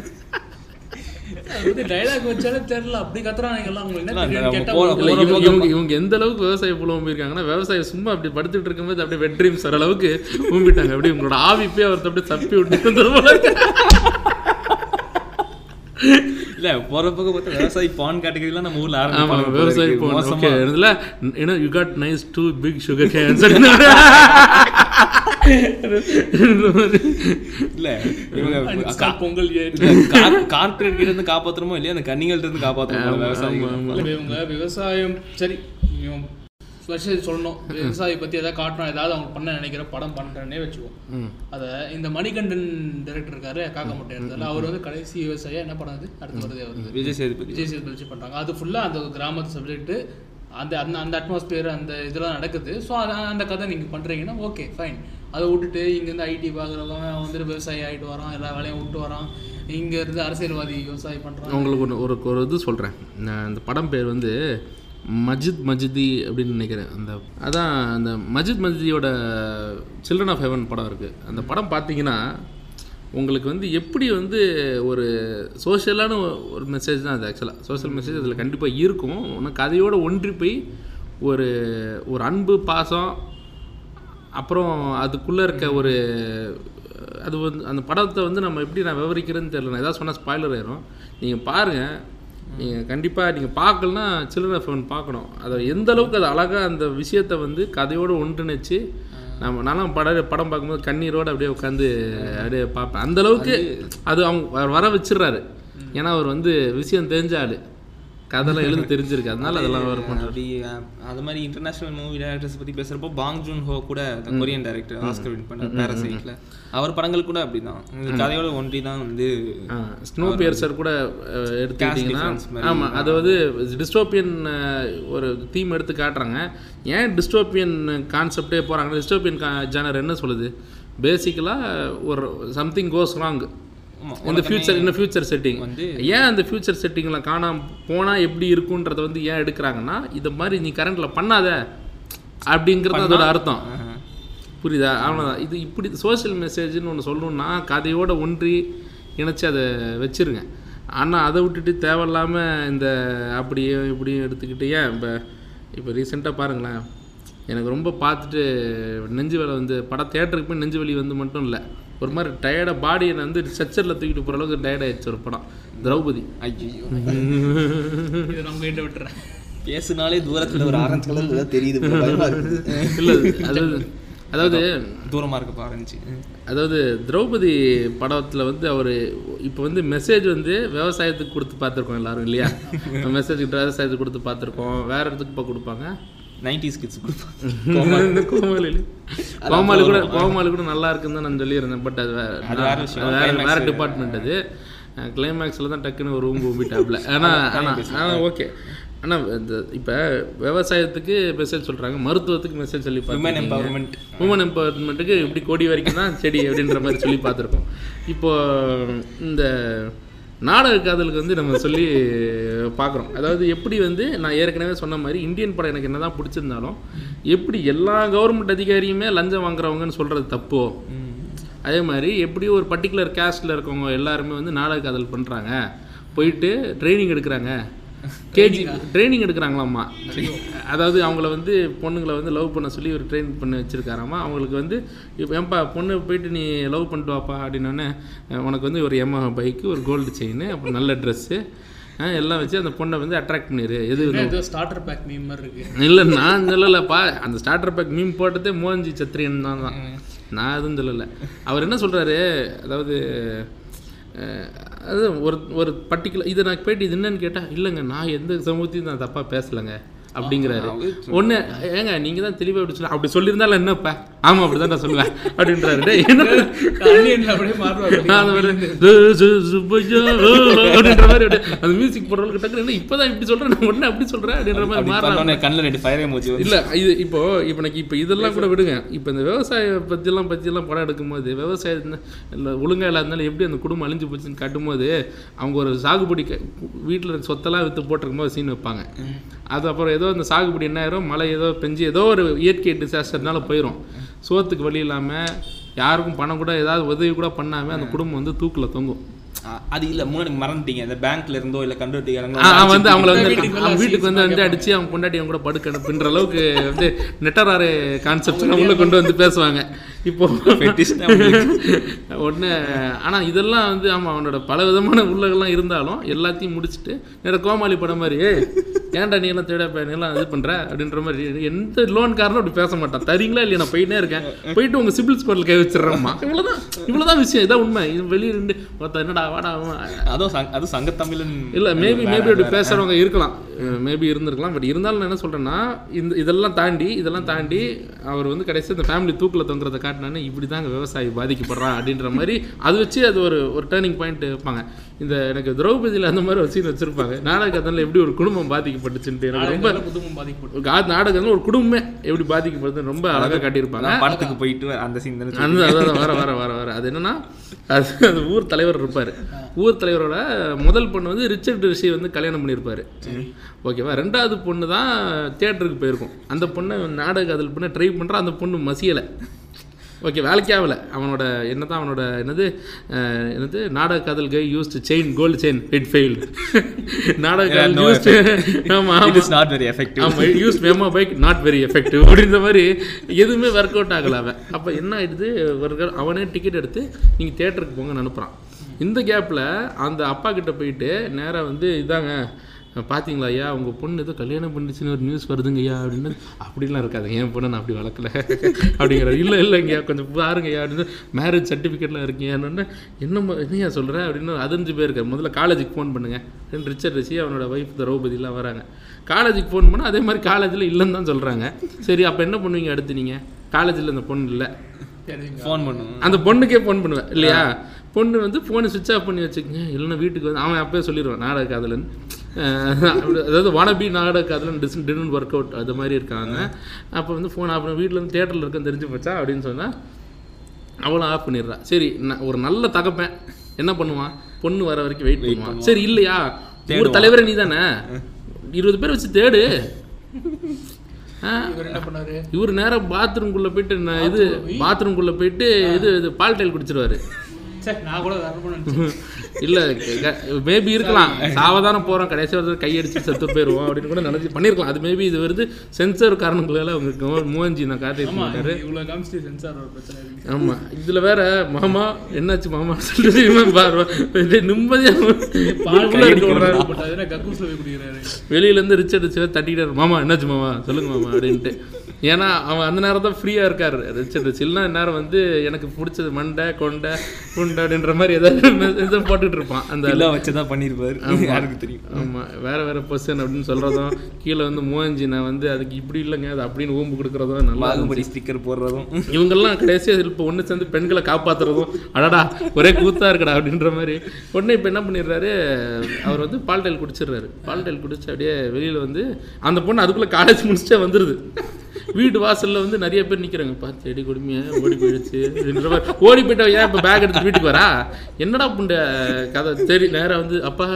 இவங்க இவங்க இவங்க எந்த அளவுக்கு விவசாய பூல ஓம்பிருக்காங்கன்னா விவசாயம் சும்மா அப்படி படுத்துட்டு இருக்கும்போது அப்படியே வெட் ட்ரீம்ஸ் வர அளவுக்கு ஊம்பிட்டாங்க அப்படியே உங்களோட ஆவி போய் அவர்த்த அப்படியே தப்பி விட்டு. இல்ல போற பக்கம் பார்த்தா விவசாயி பான் கேட்டகரிலாம் நம்ம ஊர்ல ஆமா ஆரம்பிப்பாங்க விவசாய இருக்கு. போன். மோசமா. ஓகே இதுல ஏன்னா you got nice to pick sugar cancer இல்ல இவங்க Uninstall பொங்கல் கார்பரேட் கிட்ட இருந்து காப்பாத்துறமோ இல்லையா? அந்த கன்னிகள்ட்ட இருந்து காப்பாத்துறோம் விவசாயிகள் இல்ல, இவங்க விவசாயம் சரி இவன் ஸ்பெஷல் சொல்லணும். விவசாயி பத்தி ஏதாவது காட்டணும் ஏதாவது அவங்க பண்ண நினைக்கிற படம் பண்றேன்னே வச்சுக்கோ அத இந்த மணிகண்டன் டைரக்டர் இருக்காரு காக்க முட்டை எடுத்தால அவர் வந்து கடைசி விவசாயியா என்ன அது அடுத்து வருது வருது. விஜய் சேதுபதி. விஜய் சேதுபதி வச்சு பண்றாங்க. அது ஃபுல்லா அந்த கிராமத்து சப்ஜெக்ட் அந்த அந்த அந்த அட்மாஸ்பியர் அந்த இதெல்லாம் நடக்குது. ஸோ அந்த கதை நீங்க பண்றீங்கன்னா ஓகே ஃபைன் அதை விட்டுட்டு இங்கேருந்து ஐடி பார்க்குறவங்க அவன் வந்துட்டு விவசாயி ஆகிட்டு வரான் எல்லா வேலையும் விட்டு வரான். இங்க இருந்து அரசியல்வாதி விவசாயி பண்றான். உங்களுக்கு ஒரு ஒரு இது சொல்கிறேன் அந்த படம் பேர் வந்து மஜித் மஜிதி அப்படின்னு நினைக்கிறேன். அந்த அதான் அந்த மஜித் மஜிதியோட சில்ட்ரன் ஆஃப் ஹெவன் படம் இருக்குது அந்த படம் பார்த்தீங்கன்னா உங்களுக்கு வந்து எப்படி வந்து ஒரு சோஷியலான ஒரு மெசேஜ் தான் அது ஆக்சுவலாக சோஷியல் மெசேஜ் அதில் கண்டிப்பாக இருக்கும். ஆனால் கதையோட ஒன்றி போய் ஒரு ஒரு அன்பு பாசம் அப்புறம் அதுக்குள்ளே இருக்க ஒரு அது வந்து அந்த படத்தை வந்து நம்ம எப்படி நான் விவரிக்கிறேன்னு தெரியல. நான் ஏதாவது சொன்னால் ஸ்பாய்லர் ஆயிரும். நீங்கள் பாருங்கள் நீங்கள் கண்டிப்பாக நீங்கள் பார்க்கலனா சில்ட்ரன் ஆஃப் ஹெவன் பார்க்கணும். அதை எந்த அளவுக்கு அது அழகாக அந்த விஷயத்தை வந்து கதையோடு ஒன்றிணைச்சு நம்ம நானும் படம் படம் பார்க்கும்போது கண்ணீரோடு அப்படியே உட்காந்து அப்படியே பார்ப்பேன். அந்த அளவுக்கு அது அவங்க வர வச்சிடுறாரு. ஏன்னா அவர் வந்து விஷயம் தெரிஞ்ச ஆளு. கதைலாம் எழுத தெரிஞ்சிருக்கு. அதனால அதெல்லாம் பண்ணுறாரு அப்படி அது மாதிரி இன்டர்நேஷனல் மூவி டைரக்டர்ஸ் பத்தி பேசுறப்போ பாங் ஜூன் ஹோ கூட கொரியன் டைரக்டர் ஆஸ்கர் வின் பண்ண பேரசைட்ல அவர் படங்கள் கூட அப்படிதான். இந்த கதையோட ஒன்றி தான் வந்து ஸ்னோ பியர்சர் கூட எடுத்துக்கிட்டிங்கன்னா. ஆமாம் அது வந்து டிஸ்டோப்பியன் ஒரு தீம் எடுத்து காட்டுறாங்க. ஏன் டிஸ்டோப்பியன் கான்செப்டே போகிறாங்க டிஸ்டோப்பியன் ஜானர் என்ன சொல்லுது? பேசிக்கலாக ஒரு சம்திங் கோஸ் ராங் இந்த ஃபியூச்சர் இந்த ஃபியூச்சர் செட்டிங் வந்து ஏன் அந்த ஃபியூச்சர் செட்டிங்கில் காணாம போனால் எப்படி இருக்குன்றத வந்து ஏன் எடுக்கிறாங்கன்னா இது மாதிரி நீ கரண்ட்டில் பண்ணாத அப்படிங்கிறது அதோட அர்த்தம். புரியுதா? அவ்வளோதான் இது இப்படி சோஷியல் மெசேஜ்னு ஒன்று சொல்லணும்னா கதையோட ஒன்றி இணைச்சி அதை வச்சிருங்க. ஆனால் அதை விட்டுட்டு தேவையில்லாமல் இந்த அப்படியும் இப்படியும் எடுத்துக்கிட்டு ஏன் இப்போ இப்போ ரீசெண்டாக பாருங்களேன். எனக்கு ரொம்ப பார்த்துட்டு நெஞ்சு வலி வந்து படம் தேட்டருக்கு போய் நெஞ்சு வலி வந்து மட்டும் இல்லை. ஒரு மாதிரி டயர்டாக பாடியை வந்து ஸ்ட்ரெச்சரில் தூக்கிட்டு போகிற அளவுக்கு டயர்ட் ஆயிடுச்சு ஒரு படம். திரௌபதி. ஐயோ இதை நம்ம கிட்ட விட்டுறேன். பேசுனாலே தூரத்துல ஒரு ஆரஞ்சு கலர்ல தெரியுது இல்லை அதாவது அதாவது தூரமா இருக்க ஆரஞ்சு அதாவது திரௌபதி படத்தில் வந்து அவர் இப்போ வந்து மெசேஜ் வந்து விவசாயத்துக்கு கொடுத்து பார்த்துருக்கோம் எல்லாரும் இல்லையா? மெசேஜ் விவசாயத்துக்கு கொடுத்து பார்த்துருக்கோம். வேற இடத்துக்கு இப்போ கொடுப்பாங்க. நைன்டிஸ் கிட்ஸ் கொடுப்பாங்க இந்த கோமாளி கோமாளி கூட கோமாளி. கூட நல்லா இருக்குன்னு தான் நான் சொல்லியிருந்தேன். பட் அது வேற வேற விஷயம். அது வேற Climax. வேற டிபார்ட்மெண்ட் அது கிளைமேக்ஸில் தான் டக்குன்னு ஒரு ரூம் ஊம்பிட்டாப்ல ஆனால் ஆனால் ஆனால் ஓகே ஆனால் இந்த இப்போ விவசாயத்துக்கு மெசேஜ் சொல்கிறாங்க மருத்துவத்துக்கு மெசேஜ் சொல்லி பார்த்துருக்கீங்க. எம்பவர்மெண்ட் உமன் எம்பவர்மெண்ட்டுக்கு இப்படி கோடி வரைக்கும் தான் செடி அப்படின்ற மாதிரி சொல்லி பார்த்துருக்கோம். இப்போ இந்த நாடக காதலுக்கு வந்து நம்ம சொல்லி பார்க்குறோம். அதாவது எப்படி வந்து நான் ஏற்கனவே சொன்ன மாதிரி இந்தியன் படம் எனக்கு என்னதான் பிடிச்சிருந்தாலும் எப்படி எல்லா கவர்மெண்ட் அதிகாரியுமே லஞ்சம் வாங்குறவங்கன்னு சொல்கிறது தப்போ? அதே மாதிரி எப்படி ஒரு பர்டிகுலர் கேஸ்டில் இருக்கவங்க எல்லாருமே வந்து நாடக காதல் பண்ணுறாங்க போயிட்டு ட்ரைனிங் எடுக்கிறாங்க? கேஜி ட்ரைனிங் எடுக்கிறாங்களாம்மா. அதாவது அவங்கள வந்து பொண்ணுங்களை வந்து லவ் பண்ண சொல்லி ஒரு ட்ரெயின் பண்ணி வச்சுருக்காராம்மா. அவங்களுக்கு வந்து இப்போ ஏன்பா பொண்ணு போயிட்டு நீ லவ் பண்ணிட்டு வாப்பா அப்படின்னோடனே உனக்கு வந்து ஒரு எம்மா பைக்கு ஒரு கோல்டு செயின் அப்புறம் நல்ல ட்ரெஸ்ஸு எல்லாம் வச்சு அந்த பொண்ணை வந்து அட்ராக்ட் பண்ணிடு எது ஸ்டார்டர் பேக் மீம் மாதிரி இருக்கு. இல்லை நான் சொல்லலைப்பா. அந்த ஸ்டார்டர் பேக் மீன் போட்டதே மோகன்ஜி சத்திரியன் தான் தான். நான் எதுவும் சொல்லலை. அவர் என்ன சொல்கிறாரு அதாவது அது ஒரு ஒரு பர்டிகுலர் இதை நான் போயிட்டு இது என்னன்னு கேட்டால் இல்லைங்க நான் எந்த சமூகத்தையும் நான் தப்பாக பேசலைங்க. அப்படிங்கிறாரு. ஒன்று ஏங்க நீங்கள் தான் தெளிவாக அப்படி சொல்ல அப்படி சொல்லியிருந்தாலும் என்னப்பா? ஆமாம் அப்படி தான் நான் சொல்லுவேன் அப்படின்றாரு அப்படின்ற மாதிரி அந்த மியூசிக் போடுறவங்களுக்கு டக்குனு என்ன இப்போதான் இப்படி சொல்கிறேன் நான் உடனே அப்படி சொல்கிறேன் அப்படின்ற மாதிரி பண்ணோன்னே கண்ணில் ரெண்டு ஃபயர் எமோஜி இல்ல இது இப்போ இப்போ எனக்கு இப்போ இதெல்லாம் கூட விடுங்க. இப்போ இந்த விவசாய பற்றியெல்லாம் பற்றியெல்லாம் படம் எடுக்கும்போது விவசாயம் இல்லை ஒழுங்கா இல்லாதனால எப்படி அந்த குடும்பம் அழிஞ்சு போச்சுன்னு காட்டும்போது அவங்க ஒரு சாகுபடி வீட்டில் சொத்தெல்லாம் விற்று போட்டிருக்கும் போது சீன் வைப்பாங்க. அது அப்புறம் ஏதோ அந்த சாகுபடி என்ன ஆயிரும்? மழை ஏதோ பெஞ்சு ஏதோ ஒரு இயற்கை டிசாஸ்டர்னால போயிடும் சோத்துக்கு வழி இல்லாமல் யாருக்கும் பணம் கூட ஏதாவது உதவி கூட பண்ணாமல் அந்த குடும்பம் வந்து தூக்கில் தொங்கும். அது இல்ல முன்னாடி மறந்துட்டீங்க. இந்த பேங்க்ல இருந்தோ இல்ல ஆ, அவன் வந்து அவங்கள வந்து வீட்டுக்கு வந்து வந்து அடிச்சு அவங்க பொண்டாட்டி அவங்க கூட படுக்க அனுப்புன்ற அளவுக்கு வந்து நெட்டராறு கான்செப்ட் உள்ள கொண்டு வந்து பேசுவாங்க. இப்போ ஒன்று ஆனால் இதெல்லாம் வந்து ஆமாம் அவனோட பல விதமான உள்ளகெல்லாம் இருந்தாலும் எல்லாத்தையும் முடிச்சுட்டு நேர கோமாளி படம் மாதிரி "ஏய், ஏன்டா நீ எல்லாம் தேட எல்லாம் இது பண்ணுற அப்படின்ற மாதிரி எந்த லோன்காரனும் அப்படி பேச மாட்டான். தரீங்களா இல்லையா? நான் போயிட்டே இருக்கேன். போயிட்டு உங்கள் சிபில் ஸ்கோரில் கை வச்சிடுறேம்மா. இவ்வளோதான் இவ்வளோதான் விஷயம். இதான் உண்மை. இது வெளியே இருந்து ஒருத்தன் என்னடா வாடா அதுவும் அது சங்க தமிழன் இல்லை மேபி மேபி அப்படி பேசுகிறவங்க இருக்கலாம். மேபி இருந்திருக்கலாம். பட் இருந்தாலும் நான் என்ன சொல்கிறேன்னா இந்த இதெல்லாம் தாண்டி இதெல்லாம் தாண்டி அவர் வந்து கடைசி இந்த ஃபேமிலி தூக்கில் தொங்குறத காட்டினானே இப்படி தாங்க விவசாயி பாதிக்கப்படுறான் அப்படின்ற மாதிரி அது வச்சு அது ஒரு ஒரு டேர்னிங் பாயிண்ட் வைப்பாங்க. இந்த எனக்கு திரௌபதியில் அந்த மாதிரி ஒரு சீன் வச்சுருப்பாங்க. நாடகத்தில் எப்படி ஒரு குடும்பம் பாதிக்கப்பட்டுச்சுன்ட்டு எனக்கு ரொம்ப குடும்பம் கா- நாடகத்துல ஒரு குடும்பமே எப்படி பாதிக்கப்படுதுன்னு ரொம்ப அழகாக காட்டியிருப்பாங்க. படத்துக்கு போயிட்டு அந்த சீன் தானே அந்த அதான் வர வர வர வர. அது என்னன்னா அது அது ஊர் தலைவர் இருப்பார். ஊர் தலைவரோட முதல் பொண்ணு வந்து ரிச்சர்ட் ரிஷி வந்து கல்யாணம் பண்ணியிருப்பாரு. ஓகேவா? ரெண்டாவது பொண்ணு தான் தியேட்டருக்கு போயிருக்கும். அந்த பொண்ணை நாடக அதில் பண்ண ட்ரை பண்ணுறா அந்த பொண்ணு மசியலை. ஓகே வேலைக்கே ஆகல. அவனோட என்னதான் அவனோட என்னது என்னது நாடக காதல் guy used chain gold chain it failed நாடக காதல் யூஸ்டு ஆமாம் இஸ் நாட் வெரி எஃபெக்டிவ் ஆமா use memo bike not very effective அப்படின்ற மாதிரி எதுவுமே ஒர்க் அவுட் ஆகல அவன். அப்போ என்ன ஆயிடுது? ஒரு நாள் அவனே டிக்கெட் எடுத்து நீங்கள் தேட்டருக்கு போங்கன்னு அனுப்புகிறான் இந்த கேப்பில் அந்த அப்பா கிட்ட போயிட்டு நேராக வந்து இதாங்க பார்த்தீங்களா ஐயா உங்கள் பொண்ணு ஏதோ கல்யாணம் பண்ணிச்சுன்னு ஒரு நியூஸ் வருதுங்க ஐயா அப்படின்னு. அப்படிலாம் இருக்காது. என் பொண்ணை நான் அப்படி வளர்க்கல. அப்படிங்கிற இல்லை இல்லைங்கய்யா கொஞ்சம் பாருங்கய்யா அப்படின்னு. மேரேஜ் சர்டிஃபிகேட்லாம் இருக்கீங்க என்னன்னு. என்னம்மா என்னையா சொல்கிறேன் அப்படின்னு அதிர்ஞ்சு போயிருக்காரு. முதல்ல காலேஜுக்கு ஃபோன் பண்ணுங்க. ரெண்டு ரிச்சர்ட் ரிஷி அவனோட ஒய்ஃப் திரௌபதிலாம் வராங்க. காலேஜுக்கு ஃபோன் பண்ணால் அதே மாதிரி காலேஜில் இல்லைன்னு தான் சொல்கிறாங்க சரி அப்போ என்ன பண்ணுவீங்க அடுத்து நீங்கள் காலேஜில் இந்த பொண்ணு இல்லை. ஃபோன் பண்ணுவோம் அந்த பொண்ணுக்கே ஃபோன் பண்ணுவேன். இல்லையா? பொண்ணு வந்து ஃபோனை சுவிட்ச் ஆஃப் பண்ணி வச்சுக்கங்க. இல்லைன்னா வீட்டுக்கு வந்து அவன் அப்பயே சொல்லிடுவான் நாடக காதலன். அஹ் அப்படி- அதாவது வானபி நாடக காதலன் டிஸ் டிடன் ஒர்க் அவுட் அது மாதிரி இருக்காங்க. அப்போ வந்து ஃபோன் ஆஃப் வீட்டில் இருந்து தேட்டரில் இருக்கேன்னு தெரிஞ்சு போச்சா அப்படின்னு சொன்னால் அவளும் ஆஃப் பண்ணிடுறா. சரி ந- ஒரு நல்ல தகப்பன். என்ன பண்ணுவான்? பொண்ணு வர வரைக்கும் வெயிட் பண்ணுவான். சரி இல்லையா? ஒரு தலைவரே நீ தானே இருபது பேர் வச்சு தேடு. இவர் என்ன பண்ணாரு? இவர் நேரா பாத்ரூம்குள்ள போயிட்டு நான் இது பாத்ரூம்குள்ள போயிட்டு இது இது பால் டைல் குடிச்சிருவாரு. இல்ல மேபி இருக்கலாம். சாவதானம் போறோம் கடைசி ஒரு கையடிச்சு செத்து போயிருவோம் அப்படின்னு கூட நினைச்சு பண்ணிருக்கலாம். அது மேபி இது வருது சென்சர் காரணங்களால உங்களுக்கு மூவஞ்சி நான் காட்டிட்டு ஆமா இதுல வேற மாமா என்னாச்சு மாமா? சொல்லிட்டு இவன் பாரு இது நிம்மதியா பால் உள்ள இருக்கு ஒரு நாள். பட் அது என்ன கக்கூஸ்ல போய் குடிக்கிறாரு. வெளியில இருந்து ரிச்சர்ட் ரிச்சர் தட்டிக்கிட்டாரு. மாமா என்னாச்சு மாமா? சொல்லுங்க மாமா அப்படின்ட்டு. ஏன்னா அவன் அந்த நேரம் தான் ஃப்ரீயாக இருக்காரு. ரிச் இல்லைன்னா நேரம் வந்து எனக்கு பிடிச்சது மண்டை கொண்டை குண்டை அப்படின்ற மாதிரி ஏதாவது இதை போட்டுட்டு இருப்பான். அந்த இல்ல வச்சு தான் பண்ணியிருப்பாரு. யாருக்கு தெரியும். ஆமா. வேற வேற பொசிஷன் அப்படின்னு சொல்றதும் கீழே வந்து மூவஞ்சி நான் வந்து அதுக்கு இப்படி இல்லைங்க அது அப்படின்னு ஊம்பு கொடுக்குறதும் நல்லா பாகுபலி ஸ்டிக்கர் போடுறதும். இவங்கெல்லாம் கடைசியாக இப்போ ஒன்று சேர்ந்து பெண்களை காப்பாத்துறதும் அடடா ஒரே கூத்தா இருக்கடா அப்படின்ற மாதிரி. உடனே இப்போ என்ன பண்ணிடுறாரு? அவர் வந்து பால்டைல் குடிச்சிடுறாரு. பால்டைல் குடிச்சு அப்படியே வெளியில் வந்து அந்த பொண்ணு அதுக்குள்ளே காலேஜ் முடிச்சுட்டே வந்துடுது வீட்டு வாசல்ல வந்து நிறைய பேர் நிற்கிறாங்க பார்த்து செடி கொடுமையா ஓடி போயிடுச்சு. அப்படின்ற மாதிரி ஓடி போயிட்டா ஏன் இப்போ பேக் எடுத்து வீட்டுக்கு வரா? என்னடா புண்ட கதை? சரி நேராக வந்து அப்பா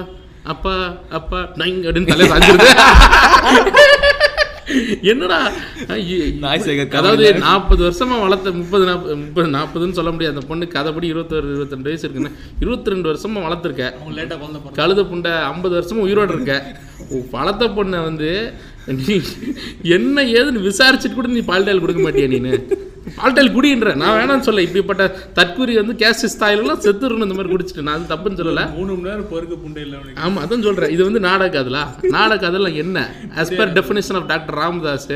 அப்பா அப்பா நைங் அப்படின்னு தலையை சாஞ்சிருது. என்னடா? அதாவது நாற்பது வருஷமா வளர்த்த முப்பது நாற்பது முப்பது நாற்பதுன்னு சொல்ல முடியாது. அந்த பொண்ணு கதைப்படி இருபத்தொரு இருபத்திரெண்டு வயசு இருக்குன்னு. இருபத்தி ரெண்டு வருஷமா வளர்த்துருக்க. கழுத புண்டை ஐம்பது வருஷமா உயிரோடு இருக்க. வளர்த்த பொண்ணை வந்து நீ என்ன ஏதுன்னு விசாரிச்சுட்டு கூட நீ பால்டைல் கொடுக்க மாட்டியா நீனு? பால்டைல் குடின்ற நான் வேணாம்னு சொல்ல இப்படிப்பட்ட தற்கூரி வந்து கேஸ் ஸ்தாயிலெல்லாம் செத்துருன்னு இந்த மாதிரி குடிச்சிட்டு நான் அது தப்புன்னு சொல்லலை. மூணு மணி நேரம் பொறுக்க புண்டை இல்லை அவனுக்கு. ஆமா அதான் சொல்றேன். இது வந்து நாடக காதல் என்ன? As per definition of doctor Ramadoss.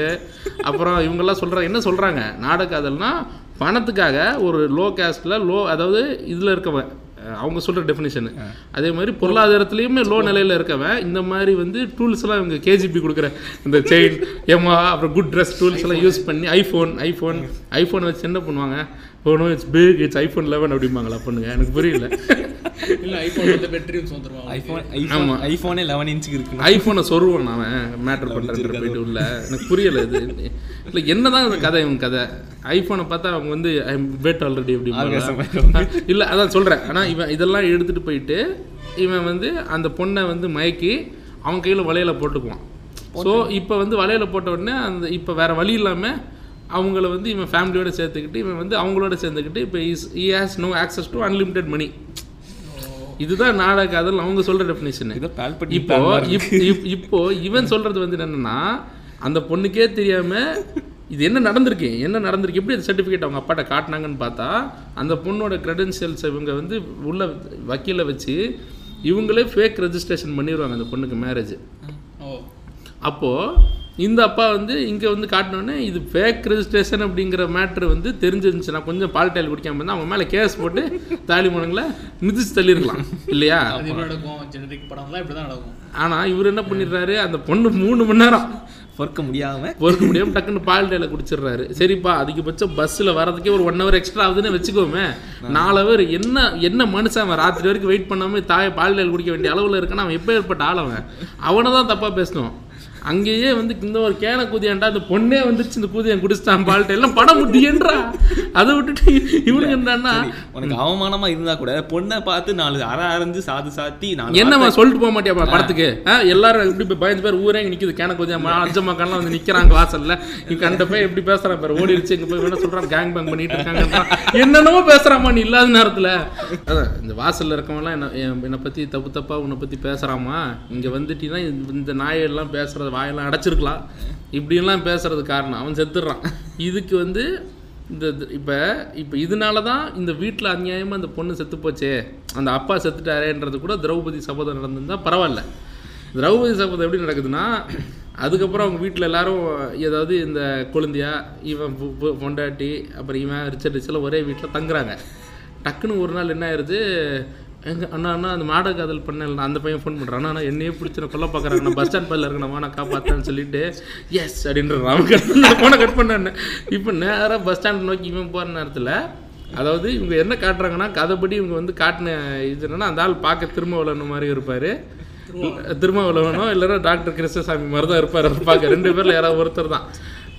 அப்புறம் இவங்கெல்லாம் சொல்றாங்க என்ன சொல்றாங்க? நாடக பணத்துக்காக ஒரு லோ கேஸ்ட்ல லோ அதாவது இதுல இருக்கவன் அவங்க சொல்கிற டெஃபினேஷன் அதே மாதிரி பொருளாதாரத்துலேயுமே லோ நிலையில் இருக்கவன் இந்த மாதிரி வந்து டூல்ஸ்லாம் இவங்க கேஜிபி கொடுக்குற இந்த செயின் எம்மா அப்புறம் குட் ட்ரெஸ் டூல்ஸ் எல்லாம் யூஸ் பண்ணி ஐஃபோன் ஐஃபோன் ஐஃபோன் வச்சு என்ன பண்ணுவாங்க? ஓ no it's big it's iPhone eleven அப்படிம்பாங்களா பண்ணுங்க? எனக்கு புரியல. இல்ல ஐபோன் வந்து வந்துருவான் ஐஃபோன் ஐஃபோன் ஐஃபோனே லெவன் இன்ச்சுக்கு இருக்கு ஐஃபோனை சொருவான் அவன். மேட்டர் பண்ணுறேன் போயிட்டு உள்ள. எனக்கு புரியல இது. இல்லை என்னதான் இந்த கதை இவங்க கதை. ஐஃபோனை பார்த்தா அவங்க வந்து ஐ வெட் ஆல்ரெடி அப்படி இல்லை அதான் சொல்கிறேன் ஆனால் இவன் இதெல்லாம் எடுத்துகிட்டு போயிட்டு இவன் வந்து அந்த பொண்ணை வந்து மயக்கி அவன் கையில் வளையல போட்டுக்குவான். ஸோ இப்போ வந்து வளையல போட்ட உடனே அந்த இப்போ வேற வழி இல்லாமல் அவங்கள வந்து இவன் ஃபேமிலியோட சேர்த்துக்கிட்டு இவன் வந்து அவங்களோட சேர்ந்துக்கிட்டு இப்போ is he has no access to unlimited money இதுதான் நாடக காதல் அவங்க சொல்ற டெஃபினேஷன் இப்போ இப்- இப்- இப்போ இவன் சொல்றது வந்து என்னன்னா அந்த பொண்ணுக்கே தெரியாம இது என்ன நடந்திருக்கு? என்ன நடந்திருக்கு? எப்படி அந்த சர்டிஃபிகேட் அவங்க அப்பாட்ட காட்டினாங்கன்னு பார்த்தா அந்த பொண்ணோட கிரெடென்ஷியல்ஸ் இவங்க வந்து உள்ள வக்கீல வச்சு இவங்களே ஃபேக் ரெஜிஸ்ட்ரேஷன் பண்ணிடுவாங்க அந்த பொண்ணுக்கு மேரேஜ் ஓ. அப்போது இந்த அப்பா வந்து இங்கே வந்து காட்டினோடனே இது ஃபேக் ரெஜிஸ்ட்ரேஷன் அப்படிங்கிற மேட்ரு வந்து தெரிஞ்சிருந்துச்சுன்னா கொஞ்சம் பால்டைல் குடிக்காம இருந்தால் அவங்க மேலே கேஸ் போட்டு தாலி மனுங்களை மிதிச்சு தள்ளியிருக்கலாம் இல்லையா? இப்படி தான் நடக்கும். ஆனால் இவர் என்ன பண்ணிடுறாரு? அந்த பொண்ணு மூணு மணி நேரம் பொறுக்க முடியாம. பொறுக்க முடியாம டக்குன்னு பால் டேல குடிச்சிடுறாரு. சரிப்பா அதிகபட்சம் பஸ்ஸில் வரதுக்கே ஒரு ஒன் ஹவர் எக்ஸ்ட்ரா ஆகுதுன்னு வச்சுக்கோமே. நாலு ஹவர் என்ன என்ன மனுஷன் அவன்? ராத்திரி வரைக்கும் வெயிட் பண்ணாம தாயை பால் டேல குடிக்க வேண்டிய அளவில் இருக்கானா? அவன் எப்போ ஏற்பட்ட ஆளவன் அவனை? தான் தப்பாக பேசணும். அங்கேயே வந்து இந்த ஒரு கேன கூதியாண்டா அந்த பொண்ணே வந்துருச்சு இந்த கூதியன் குடிச்சிட்டான் பால்ட்ட எல்லாம் படம் முடியன்றா. அதை விட்டுட்டு இவனுக்கு என்னன்னா உனக்கு அவமானமா இருந்தா கூட பொண்ணை பார்த்து நாலு அரை அரைஞ்சு சாது சாத்தி நாலு என்னம்மா சொல்லிட்டு போக மாட்டியாப்பா படத்துக்கு? எல்லாரும் இப்படி போய் பயந்து பேர் ஊரே நிக்குது கேன கொஞ்சம் அஞ்சம்மா கண்ணெல்லாம் வந்து நிக்கிறாங்க வாசல்ல இவங்க கண்ட போய் எப்படி பேசுறான் பாரு ஓடிடுச்சு இங்க போய் என்ன சொல்றான் கேங் பேங் பண்ணிட்டு இருக்காங்க என்னென்னமோ பேசுறாமா நீ இல்லாத நேரத்துல. அதான் இந்த வாசல்ல இருக்கவங்கலாம் என்ன என்- என்னை பத்தி தப்பு தப்பா உன்னை பத்தி பேசுறாமா இங்க வந்துட்டீங்கன்னா இந்த நாயெல்லாம் பேசுறது வாயெல்லாம் அடைச்சிருக்கலாம். இப்படியெல்லாம் பேசுறது காரணம். அவன் செத்துடுறான். இதுக்கு வந்து இந்த இது- இப்போ இதனால தான் இந்த வீட்டில் அநியாயமாக அந்த பொண்ணு செத்து போச்சே. அந்த அப்பா செத்துட்டாரேன்றது கூட திரௌபதி சபதம் நடந்திருந்தால் பரவாயில்ல. திரௌபதி சபதம் எப்படி நடக்குதுன்னா அதுக்கப்புறம் அவங்க வீட்டில் எல்லாரும் ஏதாவது இந்த கொழுந்தியா இவன் பொண்டாட்டி அப்புறம் இவன் ரிச்சர்ட் ரிச்செல்லாம் ஒரே வீட்டில் தங்குறாங்க. டக்குன்னு ஒரு நாள் என்ன ஆயிடுது எங்க அண்ணா அண்ணா அந்த மாட காதல் பண்ணல அந்த பையன் ஃபோன் பண்ணுறான் அண்ணா என்னையே பிடிச்சி நான் கொல்ல பார்க்குறாங்க நான் பஸ் ஸ்டாண்ட் பல்ல இருக்கணும் நான் காப்பாற்றேன்னு சொல்லிட்டு எஸ் அப்படின்றான் அவன் கட் பண்ண ஃபோனை கட் பண்ணேன் இப்போ நேராக பஸ் ஸ்டாண்ட் நோக்கி இவன் போகிற நேரத்தில் அதாவது இவங்க என்ன காட்டுறாங்கன்னா கதைப்படி இவங்க வந்து காட்டின இது என்னன்னா அந்த ஆள் பார்க்க திருமாவளவன் மாதிரி இருப்பார். திருமாவளவனோ இல்லைன்னா டாக்டர் கிருஷ்ணசாமி மாதிரி தான் இருப்பார் பார்க்க ரெண்டு பேரில் யாராவது ஒருத்தர் தான்.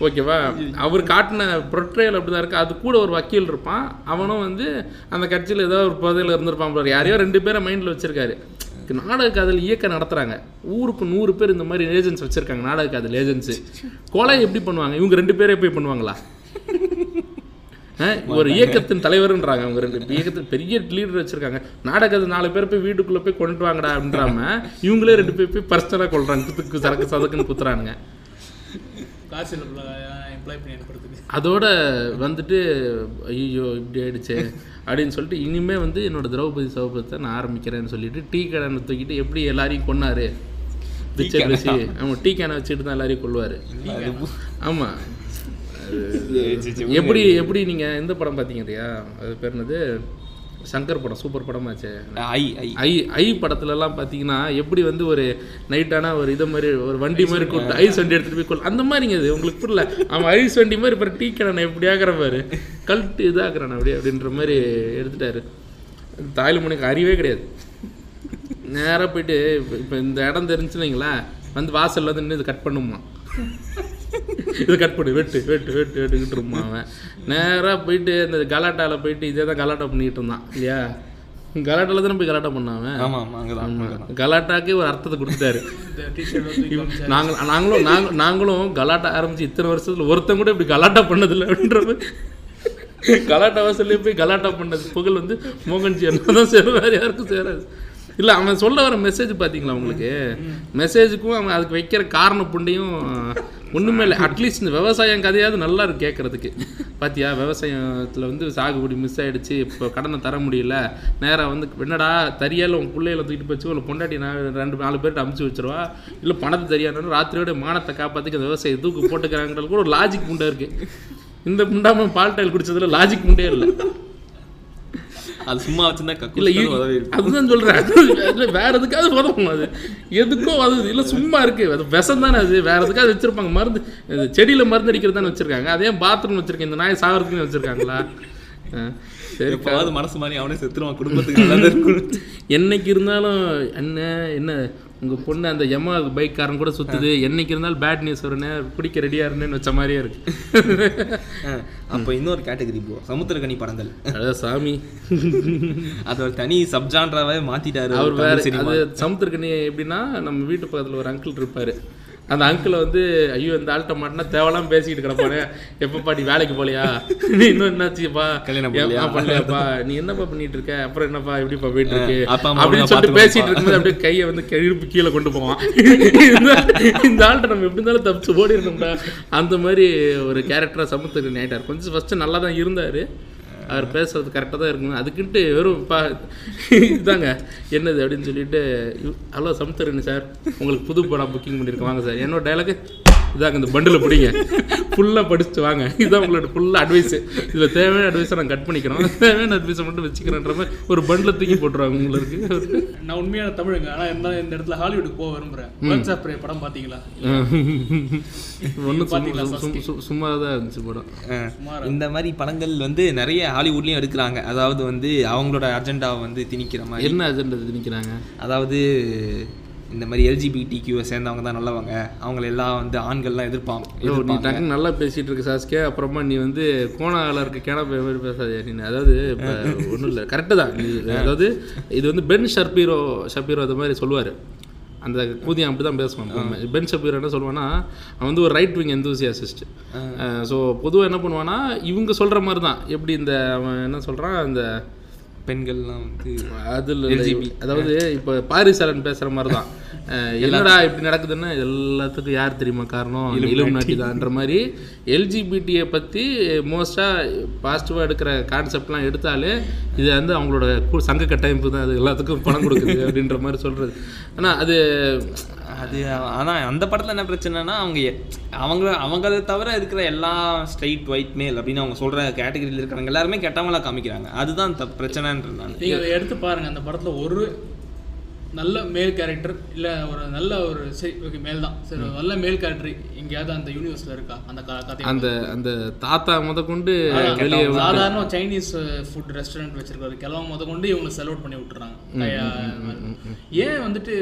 ஓகேவா? அவர் காட்டின ப்ரொட்ரையல் அப்படி தான் இருக்குது அது கூட ஒரு வக்கீல் இருப்பான். அவனும் வந்து அந்த கட்சியில் ஏதோ ஒரு பதவியில் இருந்திருப்பான் யாரையோ ரெண்டு பேரை மைண்டில் வச்சிருக்காரு. நாடக காதல் இயக்கம் நடத்துகிறாங்க ஊருக்கு நூறு பேர் இந்த மாதிரி ஏஜென்ட்ஸ் வச்சுருக்காங்க. நாடக காதல் ஏஜென்ட்ஸு கொலை எப்படி பண்ணுவாங்க? இவங்க ரெண்டு பேரே போய் பண்ணுவாங்களா? ஒரு இயக்கத்தின் தலைவர்ன்றாங்க அவங்க ரெண்டு இயக்கத்தின் பெரிய லீடர் வச்சிருக்காங்க. நாடகத்தை நாலு பேர் போய் வீட்டுக்குள்ள போய் கொண்டு வாங்கடா அப்படின்றாம இவங்களே ரெண்டு பேர் போய் பர்சனலாக கொள்றாங்க. சரக்கு சதக்குன்னு குத்துறானுங்க. காசு எம்ப்ளாய் பண்ணி அனுப்புறதுக்கு. அதோட வந்துட்டு ஐயோ இப்படி ஆயிடுச்சே அப்படின்னு சொல்லிட்டு இனிமே வந்து என்னோட திரௌபதி சௌபத்தை நான் ஆரம்பிக்கிறேன்னு சொல்லிட்டு டீ கடனை தூக்கிட்டு எப்படி எல்லாரையும் கொன்னாரு? பிச்சர் வச்சு ஆமாம் டீ கேனை வச்சுட்டு தான் எல்லாரையும் கொள்வார் ஆமாம் எப்படி எப்படி நீங்கள் எந்த படம் பார்த்தீங்க இல்லையா அது பேர் என்னது? சங்கர் படம் சூப்பர் படமாச்சே. ஐ ஐ. ஐ ஐ படத்துலலாம் பார்த்தீங்கன்னா எப்படி வந்து ஒரு நைட்டான ஒரு இதை மாதிரி ஒரு வண்டி மாதிரி கூப்பிட்டு ஐஸ் வண்டி எடுத்துகிட்டு போய் கொள் அந்த மாதிரிங்க இது உங்களுக்கு புரியல. அவன் ஐஸ் வண்டி மாதிரி இப்போ டீ கடனை எப்படி ஆகிற பாரு. கல்ட்டு இதாக்குறான் அப்படியே அப்படின்ற மாதிரி எடுத்துட்டாரு. தாய்மொழிக்கு அறிவே கிடையாது. நேராக போயிட்டு இப்போ இந்த இடம் தெரிஞ்சுன்னு வைங்களேன் வந்து வாசல்ல வந்து நின்று இது கட் பண்ணுமா? இதை கட் பண்ணு வெட்டு வெட்டு வெட்டு வெட்டுக்கிட்டு இருப்பான் அவன். நேராக போயிட்டு இந்த கலாட்டாவில் போயிட்டு இதே தான் கலாட்டா பண்ணிட்டு இருந்தான் இல்லையா? கலாட்டாவில் தானே போய் கலாட்டா ஆமா. கலாட்டாக்கே ஒரு அர்த்தத்தை கொடுத்தாரு நாங்கள் நாங்களும் நாங்கள் நாங்களும் கலாட்டா ஆரம்பிச்சு இத்தனை வருஷத்துல ஒருத்தன் கூட இப்படி கலாட்டா பண்ணதில்லை அப்படின்ற மாதிரி. கலாட்டா வாசல்லே போய் கலாட்டா பண்ணது புகழ் வந்து மோகன்ஜி என்ன தான் சேரும் வேறு யாருக்கும் சேராது. இல்லை அவன் சொல்ல வர மெசேஜ் பார்த்தீங்களா உங்களுக்கு? மெசேஜுக்கும் அவன் அதுக்கு வைக்கிற காரண புண்டையும் ஒன்றுமே இல்லை. அட்லீஸ்ட் இந்த விவசாயம் கதையாவது நல்லா இருக்கு கேட்குறதுக்கு பார்த்தியா விவசாயத்தில் வந்து சாகுபடி மிஸ் ஆகிடுச்சு இப்போ கடனை தர முடியல. நேராக வந்து என்னடா தரியால் உன் பிள்ளையில தூக்கிட்டு போச்சு. இல்லை பொண்டாட்டி நான் ரெண்டு நாலு பேர்கிட்ட அமுச்சு வச்சிருவா. இல்லை பணத்தை தெரியாதுன்னு ராத்திரியோட மானத்தை காப்பாற்றிக்க அந்த விவசாயி தூக்கு போட்டுக்கிறாங்கிறது கூட ஒரு லாஜிக் முண்டை இருக்குது இந்த முண்டாமல் பால் டைல் குடித்ததில் லாஜிக் முண்டே இல்லை. அது சும்மா வச்சிருந்தா இல்ல அதுதான் சொல்றேன். இல்ல வேற எதுக்காவது உதவும் அது. எதுக்கோ அது இல்ல சும்மா இருக்கு. அது விஷம் தானே அது. வேற எதுக்காவது வச்சிருப்பாங்க. மருந்து செடியில மருந்து அடிக்கிறது தானே வச்சிருக்காங்க. அதே பாத்ரூம் வச்சிருக்கேன் இந்த நாய் சாகிறதுக்குன்னு வச்சிருக்காங்களா? சரி மனசு மாதிரி அவனே செத்துருவான். குடும்பத்துக்கு என்னைக்கு இருந்தாலும் என்ன என்ன உங்க பொண்ணு அந்த எம்மா பைக்காரன் கூட சுத்துது. என்னைக்கு இருந்தாலும் பேட் நியூஸ் வருனே குடிக்க ரெடியா இருந்தேன்னு வச்ச மாதிரியே இருக்கு. அப்போ இன்னொரு கேட்டகரி ப்ரோ சமுத்திரகனி படங்கள். அதான் சாமி. அது ஒரு தனி சப்ஜான்ராவே மாத்திட்டாரு அவர் வேற சமுத்திரக்கனி எப்படின்னா நம்ம வீட்டு பக்கத்துல ஒரு அங்கிள் இருப்பாரு. அந்த அங்கிளை வந்து ஐயோ இந்த ஆள்கிட்ட மாட்டினா தேவையில்லாம பேசிக்கிட்டு கிடப்பானே. எப்பப்பா நீ வேலைக்கு போலியா நீ இன்னும் என்னாச்சுப்பா? கல்யாணம் பண்ணலையாப்பா. நீ என்னப்பா பண்ணிட்டு இருக்க அப்புறம் என்னப்பா? எப்படிப்பா போயிட்டு இருக்கு அப்படின்னு சொல்லிட்டு. பேசிட்டு இருக்கும்போது அப்படியே கையை வந்து கழுப்பு கீழே கொண்டு போவான். இந்த- ஆள்கிட்ட நம்ம எப்படி இருந்தாலும் தப்பிச்சு ஓடி இருக்கோம்டா அந்த மாதிரி ஒரு கேரக்டராக சமத்துக்கு ஆயிட்டார். கொஞ்சம் ஃபஸ்ட்டு நல்லா தான் இருந்தார். அவர் பேசுறது கரெக்டாக தான் இருக்குங்க அதுக்கிட்டு வெறும் பா இதுதாங்க என்னது அப்படின்னு சொல்லிட்டு ஹலோ சமுத்திரன் சார் உங்களுக்கு புது படம் புக்கிங் பண்ணியிருக்கோம் வாங்க சார் என்னோட டைலாக்கு இதாங்க இந்த பண்டில் பிடிங்க. ஃபுல்லாக படிச்சுட்டு வாங்க. இதுதான் உங்களோட ஃபுல்லாக அட்வைஸ் இதில் தேவையான அட்வைஸை நான் கட் பண்ணிக்கிறோம் தேவையான அட்வைஸை மட்டும் வச்சுக்கிறேன்ற மாதிரி ஒரு பண்டில் தூக்கி போட்டுருவாங்க உங்களுக்கு. நான் உண்மையான தமிழுங்க. ஆனால் இருந்தாலும் இந்த இடத்துல ஹாலிவுட்டுக்கு போக விரும்புகிறேன் பேர்ட்ஸ் ஆஃப் ப்ரே படம் பார்த்தீங்களா ஒன்றும் சும்மா தான் இருந்துச்சு படம். இந்த மாதிரி படங்கள் வந்து நிறைய ஹாலிவுட்லயும் எடுக்கிறாங்க. அதாவது வந்து அவங்களோட அஜெண்டாவை வந்து திணிக்கிற மாதிரி. என்ன அஜெண்டா திணிக்கிறாங்க? அதாவது இந்த மாதிரி எல்ஜிபிடி கியூவை சேர்ந்தவங்க தான் நல்லவங்க. அவங்கள எல்லாம் வந்து ஆண்கள்லாம் எதிர்ப்பாங்க. நீ நல்லா பேசிட்டு இருக்க சாஸ்கே. அப்புறமா நீ வந்து கோணால இருக்க கேன போய் மாதிரி பேசாத. நீ அதாவது இப்போ ஒன்றும் இல்லை. கரெக்டு தான். நீ அதாவது இது வந்து பென் ஷர்பீரோ ஷப்பீரோ அது மாதிரி சொல்லுவார். அந்த கூதியம் அப்படி தான் பேசுவான் பென் ஷப்பீரோ என்ன சொல்லுவான்னா அவன் வந்து ஒரு ரைட் விங் எந்தூசியாசிஸ்ட் ஸோ பொதுவாக என்ன பண்ணுவான்னா இவங்க சொல்கிற மாதிரி தான் எப்படி இந்த அவன் என்ன சொல்கிறான் இந்த பெண்கள்லாம் வந்து அதில் அதாவது இப்போ பாரிசாலன் பேசுகிற மாதிரி தான் என்னடா இப்படி நடக்குதுன்னா எல்லாத்துக்கும் யார் தெரியுமா காரணம்? இலும் நாட்டிதான்ற மாதிரி எல்ஜிபிடியை பற்றி மோஸ்ட்டாக பாசிட்டிவாக எடுக்கிற கான்செப்ட்லாம் எடுத்தாலே இது வந்து அவங்களோட சங்க கட்டமைப்பு தான். அது எல்லாத்துக்கும் பணம் கொடுக்குது அப்படின்ற மாதிரி சொல்கிறது ஆனால் அது அது ஆனால் அந்த படத்தில் என்ன பிரச்சனைனா அவங்க எ- அவங்க அவங்கள தவிர இருக்கிற எல்லா ஸ்ட்ரைட் ஒயிட் மேல் அப்படின்னு அவங்க சொல்கிற கேட்டகரியில் இருக்கிறவங்க எல்லாருமே கெட்டவங்களா காமிக்கிறாங்க. அதுதான் த பிரச்சனைன்றது நான். நீங்கள் அதை எடுத்து பாருங்க அந்த படத்தில் ஒரு நல்ல மேல் கேரக்டர் இல்லை ஒரு நல்ல ஒரு சரி ஓகே மேல் தான். சரி நல்ல மேல் கேரக்டர் எங்கேயாவது அந்த யூனிவர்ஸில் இருக்கா? அந்த கதை அந்த அந்த தாத்தா முத கொண்டு வெளியே சாதாரண சைனீஸ் ஃபுட் ரெஸ்டாரண்ட் வச்சிருக்காரு. கிழவன் முத கொண்டு இவங்களை செலவுட் பண்ணி விட்டுறாங்க. ஏன் வந்துட்டு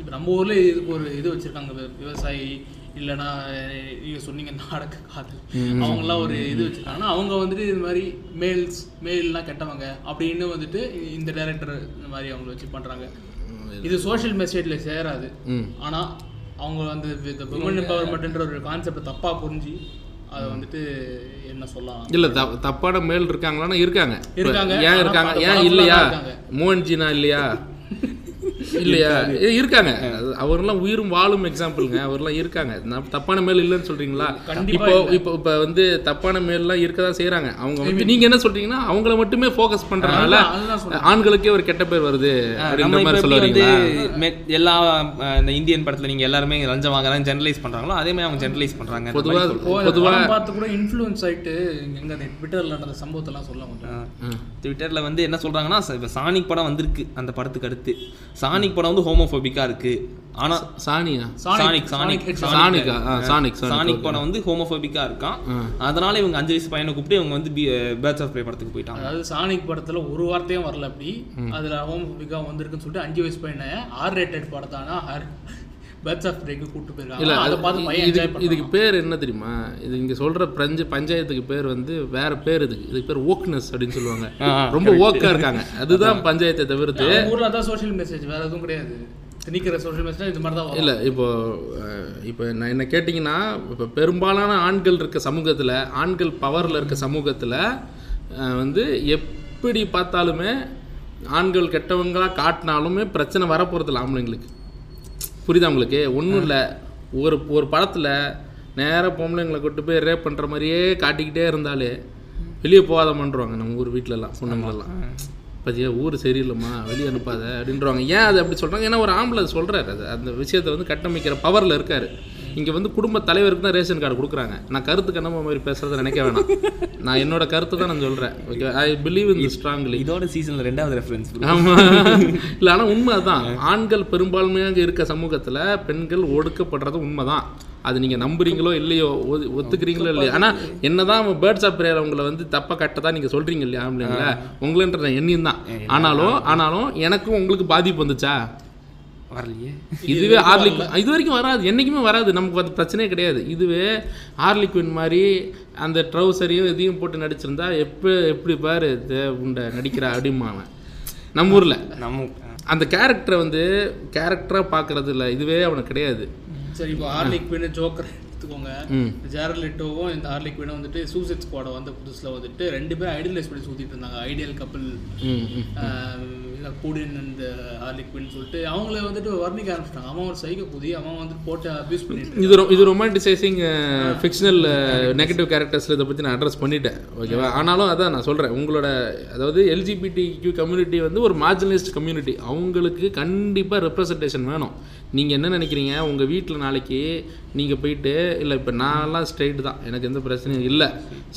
இப்ப நம்ம ஊர்ல இதுக்கு ஒரு இது வச்சிருக்காங்க. விவசாயி இல்லைன்னா நீங்க சொன்னீங்க நாடக காதல். அவங்கெல்லாம் ஒரு இது வச்சிருக்காங்கன்னா அவங்க வந்துட்டு இது மாதிரி மேல்ஸ் மேல்லாம் கெட்டவங்க அப்படின்னு வந்துட்டு இந்த டைரக்டர் இந்த மாதிரி அவங்கள வச்சு பண்றாங்க. இது சோஷியல் மெசேஜ்ல சேராது. ம். ஆனா அவங்க வந்து இந்த விமன் எம்பவர்மெண்ட்ன்ற ஒரு கான்செப்டை தப்பா புரிஞ்சு அதை வந்துட்டு என்ன சொல்லலாம்? இல்ல த- தப்பான மேல் இருக்காங்களான்னா இருக்காங்க. இருக்காங்க. ஏன் இருக்காங்க? ஏன் இல்லையா. மோகன்ஜினா இல்லையா? இல்லையா? ஏ, இருக்காங்க. அது அவரெல்லாம் உயிரும் வாழும் எக்ஸாம்பிளுங்க அவரெல்லாம் இருக்காங்க. தப்பான மேல் இல்லைன்னு சொல்றீங்களா? இப்போ இப்போ இப்போ வந்து தப்பான மேல்லாம் இருக்க தான் செய்றாங்க. அவங்க வந்து நீங்க என்ன சொல்றீங்கன்னா அவங்கள மட்டுமே ஃபோக்கஸ் பண்றதுனால. ஆண்களுக்கே ஒரு கெட்ட பேர் வருது அப்படின்ற மாதிரி எல்லா இந்த இந்தியன் படத்துல நீங்க எல்லாருமே லஞ்சம் வாங்குறாங்க ஜெனரலைஸ் பண்றாங்களோ அதே மாதிரி அவங்க ஜெனரலைஸ் பண்றாங்க அந்த பொதுவா பார்த்து கூட இன்ஃப்ளூயன்ஸ் ஆயிட்டு எங்க அந்த ட்விட்டர்ல நடந்த சம்பவத்தெல்லாம் சொல்ல மாட்டேன் சொல்றாங்க. ட்விட்டர்ல வந்து என்ன சொல்றாங்கன்னா ச- இப்ப சானிக் படம் வந்திருக்கு அந்த படத்துக்கு அடுத்து. சானிக் படம் வந்து ஹோமோஃபோபிக்கா இருக்கு. ஆனா சானியா சானிக் சானிக் சானிக் சானிக் சானிக் படம் வந்து ஹோமோஃபோபிக்கா இருக்கான். அதனால இவங்க அஞ்சு வயசு பையனை கூப்பிட்டு இவங்க வந்து பேர்ட்ஸ் ஆஃப் ப்ரே படத்துக்கு போயிட்டாங்க. அதாவது சானிக் படத்துல ஒரு வார்த்தையும் வரல அப்படி. அதுல ஹோமோபிகா வந்திருக்குன்னு சொல்லிட்டு அஞ்சு வயசு பையனை ஆர் ரேட்டட் படத்தானா பேர்ட்ஸ் ஆஃப் பிரேக்கு கூட்டு இல்ல போயிருக்காங்க அதை அது பார்த்து பையன் என்ஜாய் இதுக்கு இதுக்கு பேர் என்ன தெரியுமா? இது இங்க சொல்ற பஞ்ச பஞ்சாயத்துக்கு பேர் வந்து வேற பேர் இதுக்கு இதுக்கு பேர் ஓக்னஸ் அப்படின்னு சொல்லுவாங்க. ரொம்ப ஓக்கா இருக்காங்க. அதுதான் பஞ்சாயத்தை தவிர்த்து ஊர்ல அதான் சோஷியல் மெசேஜ் வேற எதுவும் கிடையாது. திணிக்கிற சோஷியல் மெசேஜ் இது மாதிரி தான் வரும். இல்லை இப்போ இப்போ நான் என்ன கேட்டிங்கன்னா இப்போ பெரும்பாலான ஆண்கள் இருக்க சமூகத்தில் ஆண்கள் பவரில் இருக்க சமூகத்தில் வந்து எப்படி பார்த்தாலுமே ஆண்கள் கெட்டவங்களா காட்டினாலுமே பிரச்சனை வரப்போகிறதில்ல ஆம்பளைங்களுக்கு. புரியுதா உங்களுக்கு? ஒன்றும் இல்லை ஒரு ஒரு படத்தில் நேராக பொம்பளைங்களை கொண்டு போய் ரேப் பண்ணுற மாதிரியே காட்டிக்கிட்டே இருந்தாலே வெளியே போகாத பண்ணுறாங்க நம்ம ஊர் வீட்டிலலாம் பொண்ணுங்களெல்லாம் பத்தியா ஊர் சரியில்லைம்மா வெளியே அனுப்பாத அப்படின்றவாங்க. ஏன் அது அப்படி சொல்கிறாங்க ஏன்னா ஒரு ஆம்பளை சொல்கிறாரு அது அந்த விஷயத்தை வந்து கட்டமைக்கிற பவரில் இருக்கார். இங்கே வந்து குடும்ப தலைவருக்கு தான் ரேஷன் கார்டு கொடுக்குறாங்க. நான் கருத்து கண்ணம்மா மாதிரி பேசுகிறத நினைக்க வேணாம். நான் என்னோட கருத்தை தான் நான் சொல்கிறேன் okay I believe in strongly இதோட சீசன்ல ரெண்டாவது ரெஃபரன்ஸ் ஆமா. இல்லை ஆனால் உண்மை அதான். ஆண்கள் பெரும்பான்மையாக இருக்க சமூகத்தில் பெண்கள் ஒடுக்கப்படுறது உண்மைதான் அது நீங்கள் நம்புறீங்களோ இல்லையோ ஒது- ஒத்துக்கிறீங்களோ இல்லையோ. ஆனால் என்னதான் பேர்ட்ஸ் ஆஃப் பிரேயர் உங்களை வந்து தப்பாக கட்டதா நீங்கள் சொல்கிறீங்க இல்லையா ஆம்பளைங்கள உங்களன்ற எண்ணியும் தான் ஆனாலும் ஆனாலும் எனக்கும் உங்களுக்கு பாதிப்பு வந்துச்சா? வரலையே. இதுவே ஹார்லிக் இது வரைக்கும் வராது. என்றைக்குமே வராது. நமக்கு அது பிரச்சனையே கிடையாது. இதுவே ஹார்லிக்வின் மாதிரி அந்த ட்ரௌசரையும் இதையும் போட்டு நடிச்சிருந்தா எப்போ எப்படி பாரு தே உண்டை நடிக்கிறா அப்படிம்பாங்க நம்ம ஊரில். நம்ம அந்த கேரக்டரை வந்து கேரக்டராக பார்க்கறது இல்லை. இதுவே அவனுக்கு கிடையாது. சரி இப்போ ஹார்லிக் குவின் ஜோக்கர் எடுத்துக்கோங்க. ம். ஜேரல் லிட்டோவும் இந்த ஹார்லிக் குவினும் வந்துட்டு சூசைட் ஸ்குவாடை வந்த புதுசுல வந்துட்டு ரெண்டு பேரும் ஐடியலைஸ் பண்ணி சுத்திட்டு இருந்தாங்க. ஐடியல் கப்பல் ம் ம் அண்ட் ஹார்லிக் குவின் சொல்லிட்டு அவங்கள வந்துட்டு வர்ணிக்க ஆரம்பிச்சிட்டாங்க. அவன் ஒரு சைக்க புதி அவன் வந்து போட்டு அபியூஸ் பண்ணிட்டு இது இது ரொமான்டிசைசிங் ஃபிக்ஷனல் நெகட்டிவ் கேரக்டர்ஸில் இதை பற்றி நான் அட்ரஸ் பண்ணிட்டேன். ஓகேவா ஆனாலும் அதான் நான் சொல்கிறேன் உங்களோட அதாவது எல்ஜிபிடி கியூ கம்யூனிட்டி வந்து ஒரு மார்ஜினலிஸ்ட் கம்யூனிட்டி அவங்களுக்கு கண்டிப்பாக ரெப்ரசன்டேஷன் வேணும். நீங்கள் என்ன நினைக்கிறீங்க? உங்கள் வீட்டில் நாளைக்கு நீங்கள் போயிட்டு இல்லை இப்போ நான்லாம் ஸ்ட்ரைட் தான். எனக்கு எந்த பிரச்சனையும் இல்லை.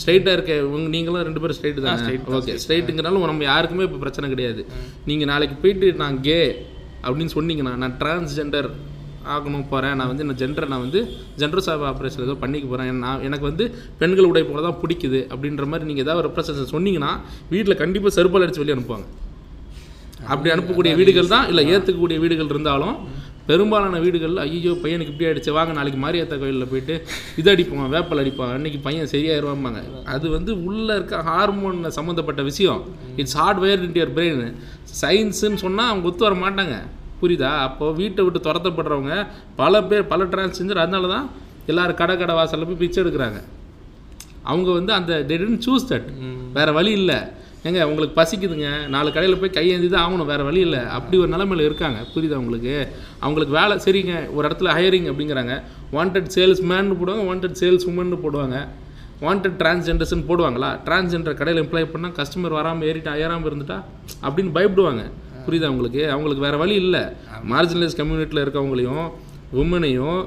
ஸ்ட்ரைட்டாக இருக்க உங்க நீங்களும் ரெண்டு பேரும் ஸ்ட்ரைட் தான்? ஓகே ஸ்ட்ரைட்டுங்கிறனால நம்ம யாருக்குமே இப்போ பிரச்சனை கிடையாது. நீங்கள் நாளைக்கு போயிட்டு நான் கே அப்படின்னு சொன்னீங்கன்னா நான் டிரான்ஸ்ஜெண்டர் ஆகணும் போகிறேன் நான் வந்து இந்த ஜெண்டரை நான் வந்து ஜெண்டர் சாப் ஆப்ரேஷன் ஏதோ பண்ணிக்க போகிறேன் நான் எனக்கு வந்து பெண்கள் உடை போல தான் பிடிக்குது அப்படின்ற மாதிரி நீங்கள் ஏதாவது ரெப்ரசன்ஸ் சொன்னீங்கன்னா வீட்டில் கண்டிப்பாக செருப்பால் அடித்து வெளியே அனுப்புவாங்க. அப்படி அனுப்பக்கூடிய வீடுகள் தான் இல்லை ஏற்றுக்கக்கூடிய வீடுகள் இருந்தாலும் பெரும்பாலான வீடுகளில் ஐயோ பையனுக்கு இப்படி ஆயிடுச்சு வாங்க நாளைக்கு மாரியாத்தா கோயிலில் போயிட்டு இது அடிப்போம் வேப்பல் அடிப்போம் அன்னைக்கு பையன் சரியாயிருவாம்பாங்க அது வந்து உள்ளே இருக்க ஹார்மோன் சம்மந்தப்பட்ட விஷயம். It's hard wire in your brain சயின்ஸுன்னு சொன்னால் அவங்க ஒத்து வர மாட்டாங்க. புரியுதா? அப்போ வீட்டை விட்டு துரத்தப்படுறவங்க பல பேர் பல டிரான்ஸ்ஜெண்டர் அதனால தான் எல்லாரும் கடை கடை வாசலில் போய் பிச்சை எடுக்கிறாங்க. அவங்க வந்து அந்த டெடன் சூஸ் தட் வேற வழி இல்லை. ஏங்க உங்களுக்கு பசிக்குதுங்க. நாலு கடையில் போய் கையேந்தி தான் ஆகணும். வேற வழி இல்லை. அப்படி ஒரு நிலைமையில இருக்காங்க. புரியுதா உங்களுக்கு? அவங்களுக்கு வேலை சரிங்க. ஒரு இடத்துல ஹையரிங் அப்படிங்கிறாங்க. வாண்டட் சேல்ஸ் மேன் போடுவாங்க வாண்டட் சேல்ஸ் உமன் போடுவாங்க. வாண்டட் டிரான்ஸ்ஜெண்டர்ஸ்னு போடுவாங்களா? டிரான்ஸ்ஜெண்டர் கடையில் எம்ப்ளாய் பண்ணால் கஸ்டமர் வராமல் ஏறிட்டா ஏறாமல் இருந்துட்டா? அப்படின்னு பயப்படுவாங்க. புரியுதா உங்களுக்கு? அவங்களுக்கு வேற வழி இல்லை. மார்ஜினலைஸ் கம்யூனிட்டியில் இருக்கவங்களையும் உமனையும்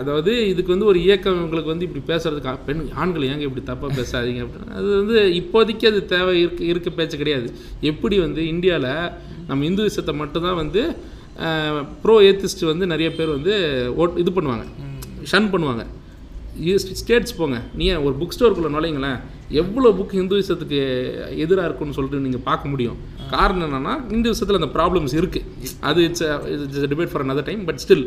அதாவது இதுக்கு வந்து ஒரு இயக்கம் உங்களுக்கு வந்து இப்படி பேசுறதுக்கு பெண் ஆண்கள் ஏங்க இப்படி தப்பாக பேசாதீங்க அப்படின்னு. அது வந்து இப்போதைக்கு அது தேவை இருக்க இருக்க பேச்சு கிடையாது. எப்படி வந்து இந்தியாவில் நம்ம இந்து விஷயத்தை மட்டும்தான் வந்து ப்ரோ ஏத்திஸ்ட் வந்து நிறைய பேர் வந்து ஓட் இது பண்ணுவாங்க. ஷன் பண்ணுவாங்க. ஸ்டேட்ஸ் போங்க. நீ ஏன் ஒரு புக் ஸ்டோருக்குள்ளே நுழைங்களேன் எவ்வளோ புக் ஹிந்துவிசத்துக்கு எதிராக இருக்குன்னு சொல்லிட்டு நீங்கள் பார்க்க முடியும். காரணம் என்னன்னா ஹிந்துவிசத்தில் அந்த ப்ராப்ளம்ஸ் இருக்குது அது it's it's debate for another time but still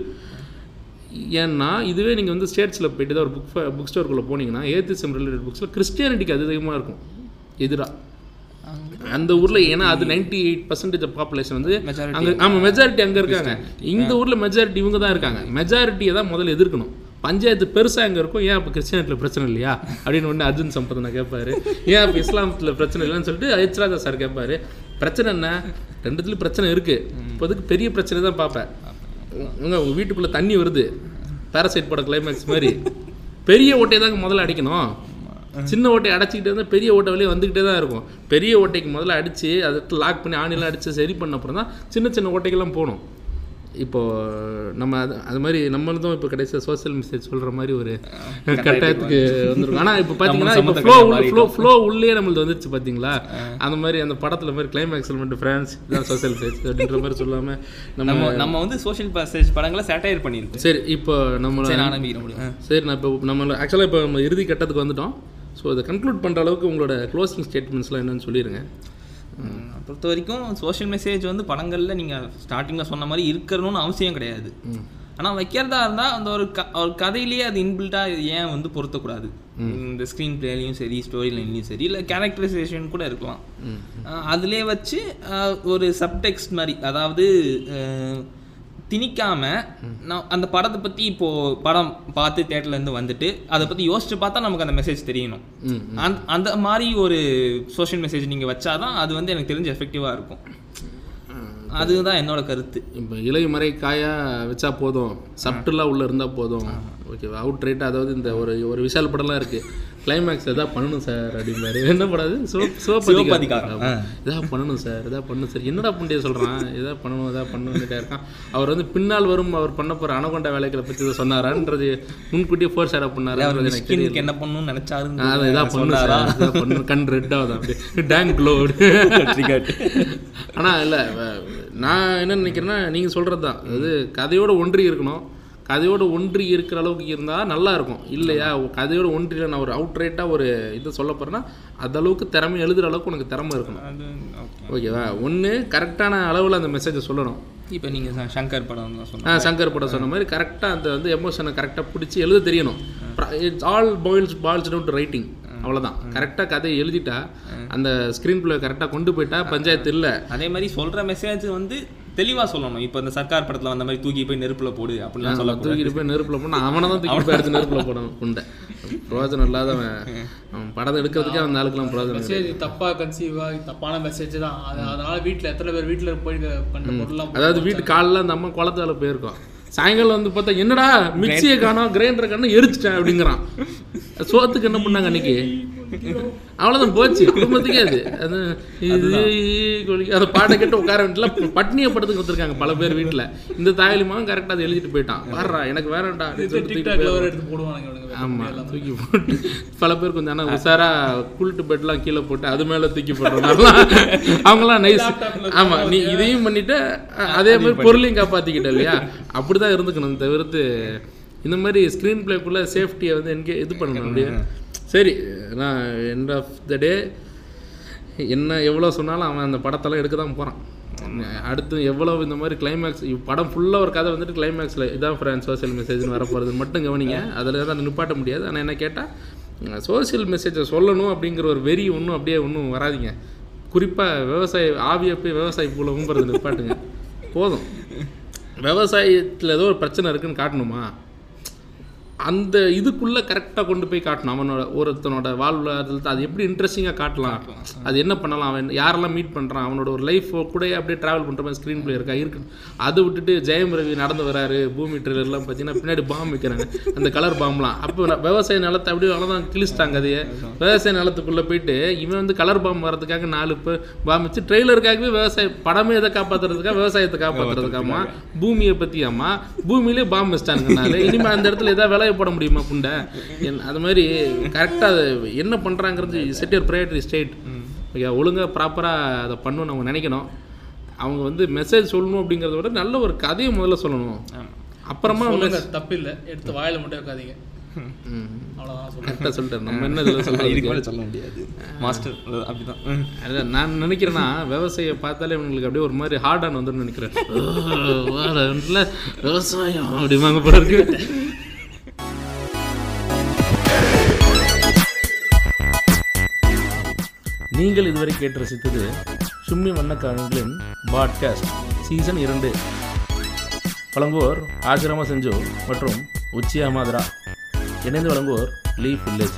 ஏன்னா இதுவே நீங்கள் வந்து ஸ்டேட்ஸில் போயிட்டு தான் ஒரு புக் புக் ஸ்டோருக்குள்ளே போனீங்கன்னா ஏத்திசம் ரிலேட்டட் புக்ஸில் கிறிஸ்டியானிட்டிக்கு அது அதிகமாக இருக்கும். எதிராக அந்த ஊரில் ஏன்னா அது நைன்டி எயிட் பர்சன்டேஜ் பாப்புலேஷன் வந்து Majority. அங்கே ஆமாம் மெஜாரிட்டி அங்கே இருக்காங்க. இந்த ஊரில் மெஜாரிட்டி இவங்க தான் இருக்காங்க. மெஜாரிட்டியை தான் முதல்ல எதிர்க்கணும். பஞ்சாயத்து பெருசாக அங்கே இருக்கும் ஏன் அப்போ கிறிஸ்டியானிட்டியில் பிரச்சனை இல்லையா? அப்படின்னு ஒன்று அர்ஜுன் சம்பத் நான் கேட்பாரு ஏன் அப்போ இஸ்லாமத்தில் பிரச்சனை இல்லைன்னு சொல்லிட்டு ஹெச்ராஜா சார் கேட்பாரு பிரச்சனை என்ன? ரெண்டுத்துலையும் பிரச்சனை இருக்குது இப்போதுக்கு பெரிய பிரச்சனை தான் பார்ப்பேன். உங்க உங்கள் வீட்டுக்குள்ளே தண்ணி வருது. பேரசைட் பட கிளைமேக்ஸ் மாதிரி. பெரிய ஓட்டையை தாங்க முதல்ல அடிக்கணும். சின்ன ஓட்டையை அடைச்சிக்கிட்டே இருந்தால் பெரிய ஓட்டை வெளியே வந்துக்கிட்டே தான் இருக்கும். பெரிய ஓட்டைக்கு முதல்ல அடித்து அதை லாக் பண்ணி ஆணிலாம் அடித்து சரி பண்ண அப்புறம் தான் சின்ன சின்ன ஓட்டைக்கெல்லாம் போகணும். இப்போ நம்ம அது அது மாதிரி நம்மளும் இப்போ கடைசியாக சோஷியல் மெசேஜ் சொல்கிற மாதிரி ஒரு கட்டாயத்துக்கு வந்துருக்கும் ஆனால் இப்போ பார்த்தீங்கன்னா இப்போ ஃப்ளோ ஃப்ளோ ஃப்ளோ உள்ளே நம்மளுக்கு வந்துருச்சு பார்த்தீங்களா அந்த மாதிரி அந்த படத்தில் மாதிரி கிளைமேக்ஸில் மட்டும் ஃப்ரான்ஸ் இதான் சோஷியல் மெசேஜ் அப்படின்ற மாதிரி சொல்லாமல் நம்ம நம்ம வந்து சோஷியல் மெசேஜ் படங்களை சேட்டையர் பண்ணியிருக்கோம் சரி இப்போ நம்ம சரி நான் ஆரம்பிக்கிறேன் முடியும் சரி நான் இப்போ நம்ம ஆக்சுவலாக இப்போ நம்ம இறுதி கட்டத்துக்கு வந்துட்டோம். ஸோ இதை கன்க்ளூட் பண்ணுற அளவுக்கு உங்களோட க்ளோசிங் ஸ்டேட்மெண்ட்ஸ்லாம் என்னன்னு சொல்லிடுங்க பொறுத்த வரைக்கும் சோஷியல் மெசேஜ் வந்து படங்களில் நீங்கள் ஸ்டார்டிங்கில் சொன்ன மாதிரி இருக்கணும்னு அவசியம் கிடையாது. ஆனால் வைக்கிறதா இருந்தால் அந்த ஒரு க ஒரு கதையிலேயே அது இன்பில்ட்டாக ஏன் வந்து பொருத்தக்கூடாது? இந்த ஸ்க்ரீன் பிளேலையும் சரி ஸ்டோரி லைன்லையும் சரி இல்லை கேரக்டரைசேஷன் கூட இருக்கலாம். அஹ் அதுலயே வச்சு ஒரு சப்டெக்ஸ்ட் மாதிரி அதாவது அஹ், திணிக்காம நான் அந்த படத்தை பற்றி இப்போ படம் பார்த்து இருந்து வந்துட்டு அதை பற்றி யோசிச்சு பார்த்தா நமக்கு அந்த மெசேஜ் தெரியணும். ம் அந்த மாதிரி ஒரு சோஷியல் மெசேஜ் நீங்கள் வச்சாதான் அது வந்து எனக்கு தெரிஞ்சு எஃபெக்டிவாக இருக்கும். அதுதான் என்னோட கருத்து. இப்போ இலைமறை காயா வச்சா போதும். சப்டெல்லாம் உள்ளே இருந்தால் போதும். ஓகேவா அவுட் ரைட்டாக அதாவது இந்த ஒரு ஒரு விஷால் படம்லாம் இருக்குது கிளைமேக்ஸ் எதாவது பண்ணணும் சார் அப்படிம்பாரு. என்ன சிவ சிவபதிகாரம். இதா பண்ணணும் சார் இதா பண்ணணும் சார் என்னடா பண்ணிட்டே சொல்கிறான் இதா பண்ணணும் இதா பண்ணணுன்னுட்டே இருக்கான். அவர் வந்து பின்னால் வரும் அவர் பண்ண போகிற அனகொண்டா வேலைகளை பற்றி இதை சொன்னாரான்றது முன்கூட்டியே ஃபோர் ஷேர் அவர் எனக்கு தெரியல மிஸ்கினுக்கு என்ன பண்ணணும்னு ஆ, அதை நினைச்சாருன்னு இதாக பண்ணணும். கண் ரெட் ஆகுது அப்படியே டேங்க் க்ளோடு ஆனால் இல்லை நான் என்ன நினைக்கிறேன்னா நீங்கள் சொல்கிறது தான் அதாவது கதையோட ஒன்றி இருக்கணும். கதையோட ஒன்றி இருக்கிற அளவுக்கு இருந்தால் நல்லா இருக்கும். இல்லையா? கதையோட ஒன்றியில் நான் ஒரு அவுட் ரைட்டாக ஒரு இது சொல்ல போகிறேன்னா அந்த அளவுக்கு திறமை எழுதுகிற அளவுக்கு உனக்கு திறமை இருக்கணும். ஓகேவா ஒன்று கரெக்டான அளவில் அந்த மெசேஜை சொல்லணும். இப்போ நீங்கள் சங்கர் படம் தான் சங்கர் படம் சொன்ன மாதிரி கரெக்டாக அந்த வந்து எமோஷனை கரெக்டாக பிடிச்சி எழுத தெரியணும். It's all boils falls down to writing அவ்வளோதான் கரெக்டாக கதையை எழுதிட்டா அந்த ஸ்க்ரீன் பிளே கரெக்டாக கொண்டு போயிட்டா பஞ்சாயத்து இல்லை அதே மாதிரி சொல்கிற மெசேஜ் வந்து தெளிவா சொல்லணும். இப்போ இந்த சர்க்கார் படத்துல வந்த மாதிரி தூக்கி போய் நெருப்புல போடு அப்படிலாம் சொல்லக்கூடாது. தூக்கிட்டு போய் நெருப்புல போனா அவனை தான் தூக்கி போய் எடுத்து நெருப்புல போடணும். குண்டை பிரயோஜனம் இல்லாதவன் அவன் படத்தை எடுக்கிறதுக்கே அந்த ஆளுக்கெல்லாம் பிரயோஜனம். மெசேஜ் தப்பா கன்சீவ் ஆகி தப்பான மெசேஜ் தான். அது அதனால வீட்ல எத்தனை பேர் வீட்ல போய் பண்ண பொருள்லாம் அதாவது வீட்டு காலைல அந்த அம்மா குளத்தால போயிருக்கோம். சாயங்காலம் வந்து பார்த்தா என்னடா மிக்சியை காணோம் கிரைண்டரை காணோம் எரிச்சிட்டேன் அப்படிங்கிறான். சோத்துக்கு என்ன பண்ணாங்க அன்னைக்கு? அவ்வளோதான் போச்சு. குடும்பத்துக்கே அது. அது அந்த பாட்டை கேட்டு உட்கார வேண்டியல பட்னியை படுத்து கொடுத்துருக்காங்க பல பேர் வீட்டில் இந்த தாயலிமாவும் கரெக்டாக அதை எழுதிட்டு போயிட்டான். வர்றா எனக்கு வேறண்டா சொல்லிட்டு தூக்கி போட்டு பல பேர் கொஞ்சம் ஆனால் உஷாரா குளிட்டு பெட்லாம் கீழே போட்டு அது மேல தூக்கி போடுறதுனாலாம் அவங்களாம் நைஸ் ஆமா நீ இதையும் பண்ணிட்டு அதே மாதிரி பொருளையும் காப்பாத்திக்கிட்ட இல்லையா? அப்படிதான் இருந்துக்கணும். தவிர்த்து இந்த மாதிரி ஸ்க்ரீன் பிளேக்குள்ள சேஃப்டியை வந்து என்கே இது பண்ணணும் அப்படியே. சரி நான் எண்ட் ஆஃப் த டே என்ன எவ்வளோ சொன்னாலும் அவன் அந்த படத்தெல்லாம் எடுக்க தான் போகிறான் அடுத்து எவ்வளோ இந்த மாதிரி கிளைமேக்ஸ் படம் ஃபுல்லாக ஒரு கதை வந்துட்டு கிளைமேக்ஸில் இதான் ஃப்ரெண்ட் சோஷியல் மெசேஜ்னு வரப்போகிறது மட்டும் கவனிங்க. அதில் தான் அதை நிப்பாட்ட முடியாது. ஆனால் என்ன கேட்டால் சோஷியல் மெசேஜை சொல்லணும் அப்படிங்கிற ஒரு வெறி ஒன்றும் அப்படியே ஒன்றும் வராதிங்க. குறிப்பாக விவசாய ஆவியை போய் விவசாய பூல நிப்பாட்டுங்க. போதும். விவசாயத்தில் ஏதோ ஒரு பிரச்சனை இருக்குன்னு காட்டணுமா? அந்த இதுக்குள்ளே கரெக்டாக கொண்டு போய் காட்டணும். அவனோட ஒருத்தனோட வாழ்வாதாரத்தில் அது எப்படி இன்ட்ரெஸ்டிங்காக காட்டலாம். அது என்ன பண்ணலாம்? அவன் யாரெல்லாம் மீட் பண்ணுறான் அவனோட ஒரு லைஃப் கூட அப்படியே ட்ராவல் பண்ணுற மாதிரி ஸ்க்ரீன் பிளே இருக்கா? இருக்கு. அதை விட்டுட்டு ஜெயம் ரவி நடந்து வராரு. பூமி ட்ரெயிலர்லாம் பார்த்தீங்கன்னா பின்னாடி பாம் வைக்கிறாங்க. அந்த கலர் பாம்லாம் அப்போ விவசாய நிலத்தை அப்படியே அவ்வளோதான் கிழிச்சிட்டாங்க அதையே. விவசாய நிலத்துக்குள்ளே போயிட்டு இவன் வந்து கலர் பாம் வரதுக்காக நாலு பேர் பாம் வச்சு ட்ரெய்லருக்காகவே விவசாய படமே எதை காப்பாற்றுறதுக்காக விவசாயத்தை காப்பாற்றுறதுக்காமா பூமியை பற்றியாமா பூமியிலே பாம் வச்சிட்டாங்கனால இனிமேல் அந்த இடத்துல ஏதாவது விளைய போட முடியுமா புண்டை அது மாதிரி கரெக்டாக என்ன பண்ணுறாங்கிறது set your priority straight okay ஒழுங்காக ப்ராப்பராக அதை பண்ணணும்னு அவங்க நினைக்கணும். அவங்க வந்து மெசேஜ் சொல்லணும் அப்படிங்கிறத விட நல்ல ஒரு கதையை முதல்ல சொல்லணும். அப்புறமா தப்பு இல்லை எடுத்து வாயில மட்டும் வைக்காதீங்க. நான் நினைக்கிறேன்னா விவசாயம் பார்த்தாலே இவங்களுக்கு அப்படியே ஒரு மாதிரி ஹார்டான வந்துடும் நினைக்கிறேன். விவசாயம் அப்படிமாங்க போல இருக்கு. நீங்கள் இதுவரை கேட்டு ரசித்தது சும்மி வண்ணக்காரங்களின் பாட்காஸ்ட் சீசன் இரண்டு. வழங்குவோர் ஆசிரம செஞ்சு மற்றும் உச்சியா மாதிரா. இணைந்து வழங்குவோர் லீ வில்லேஜ்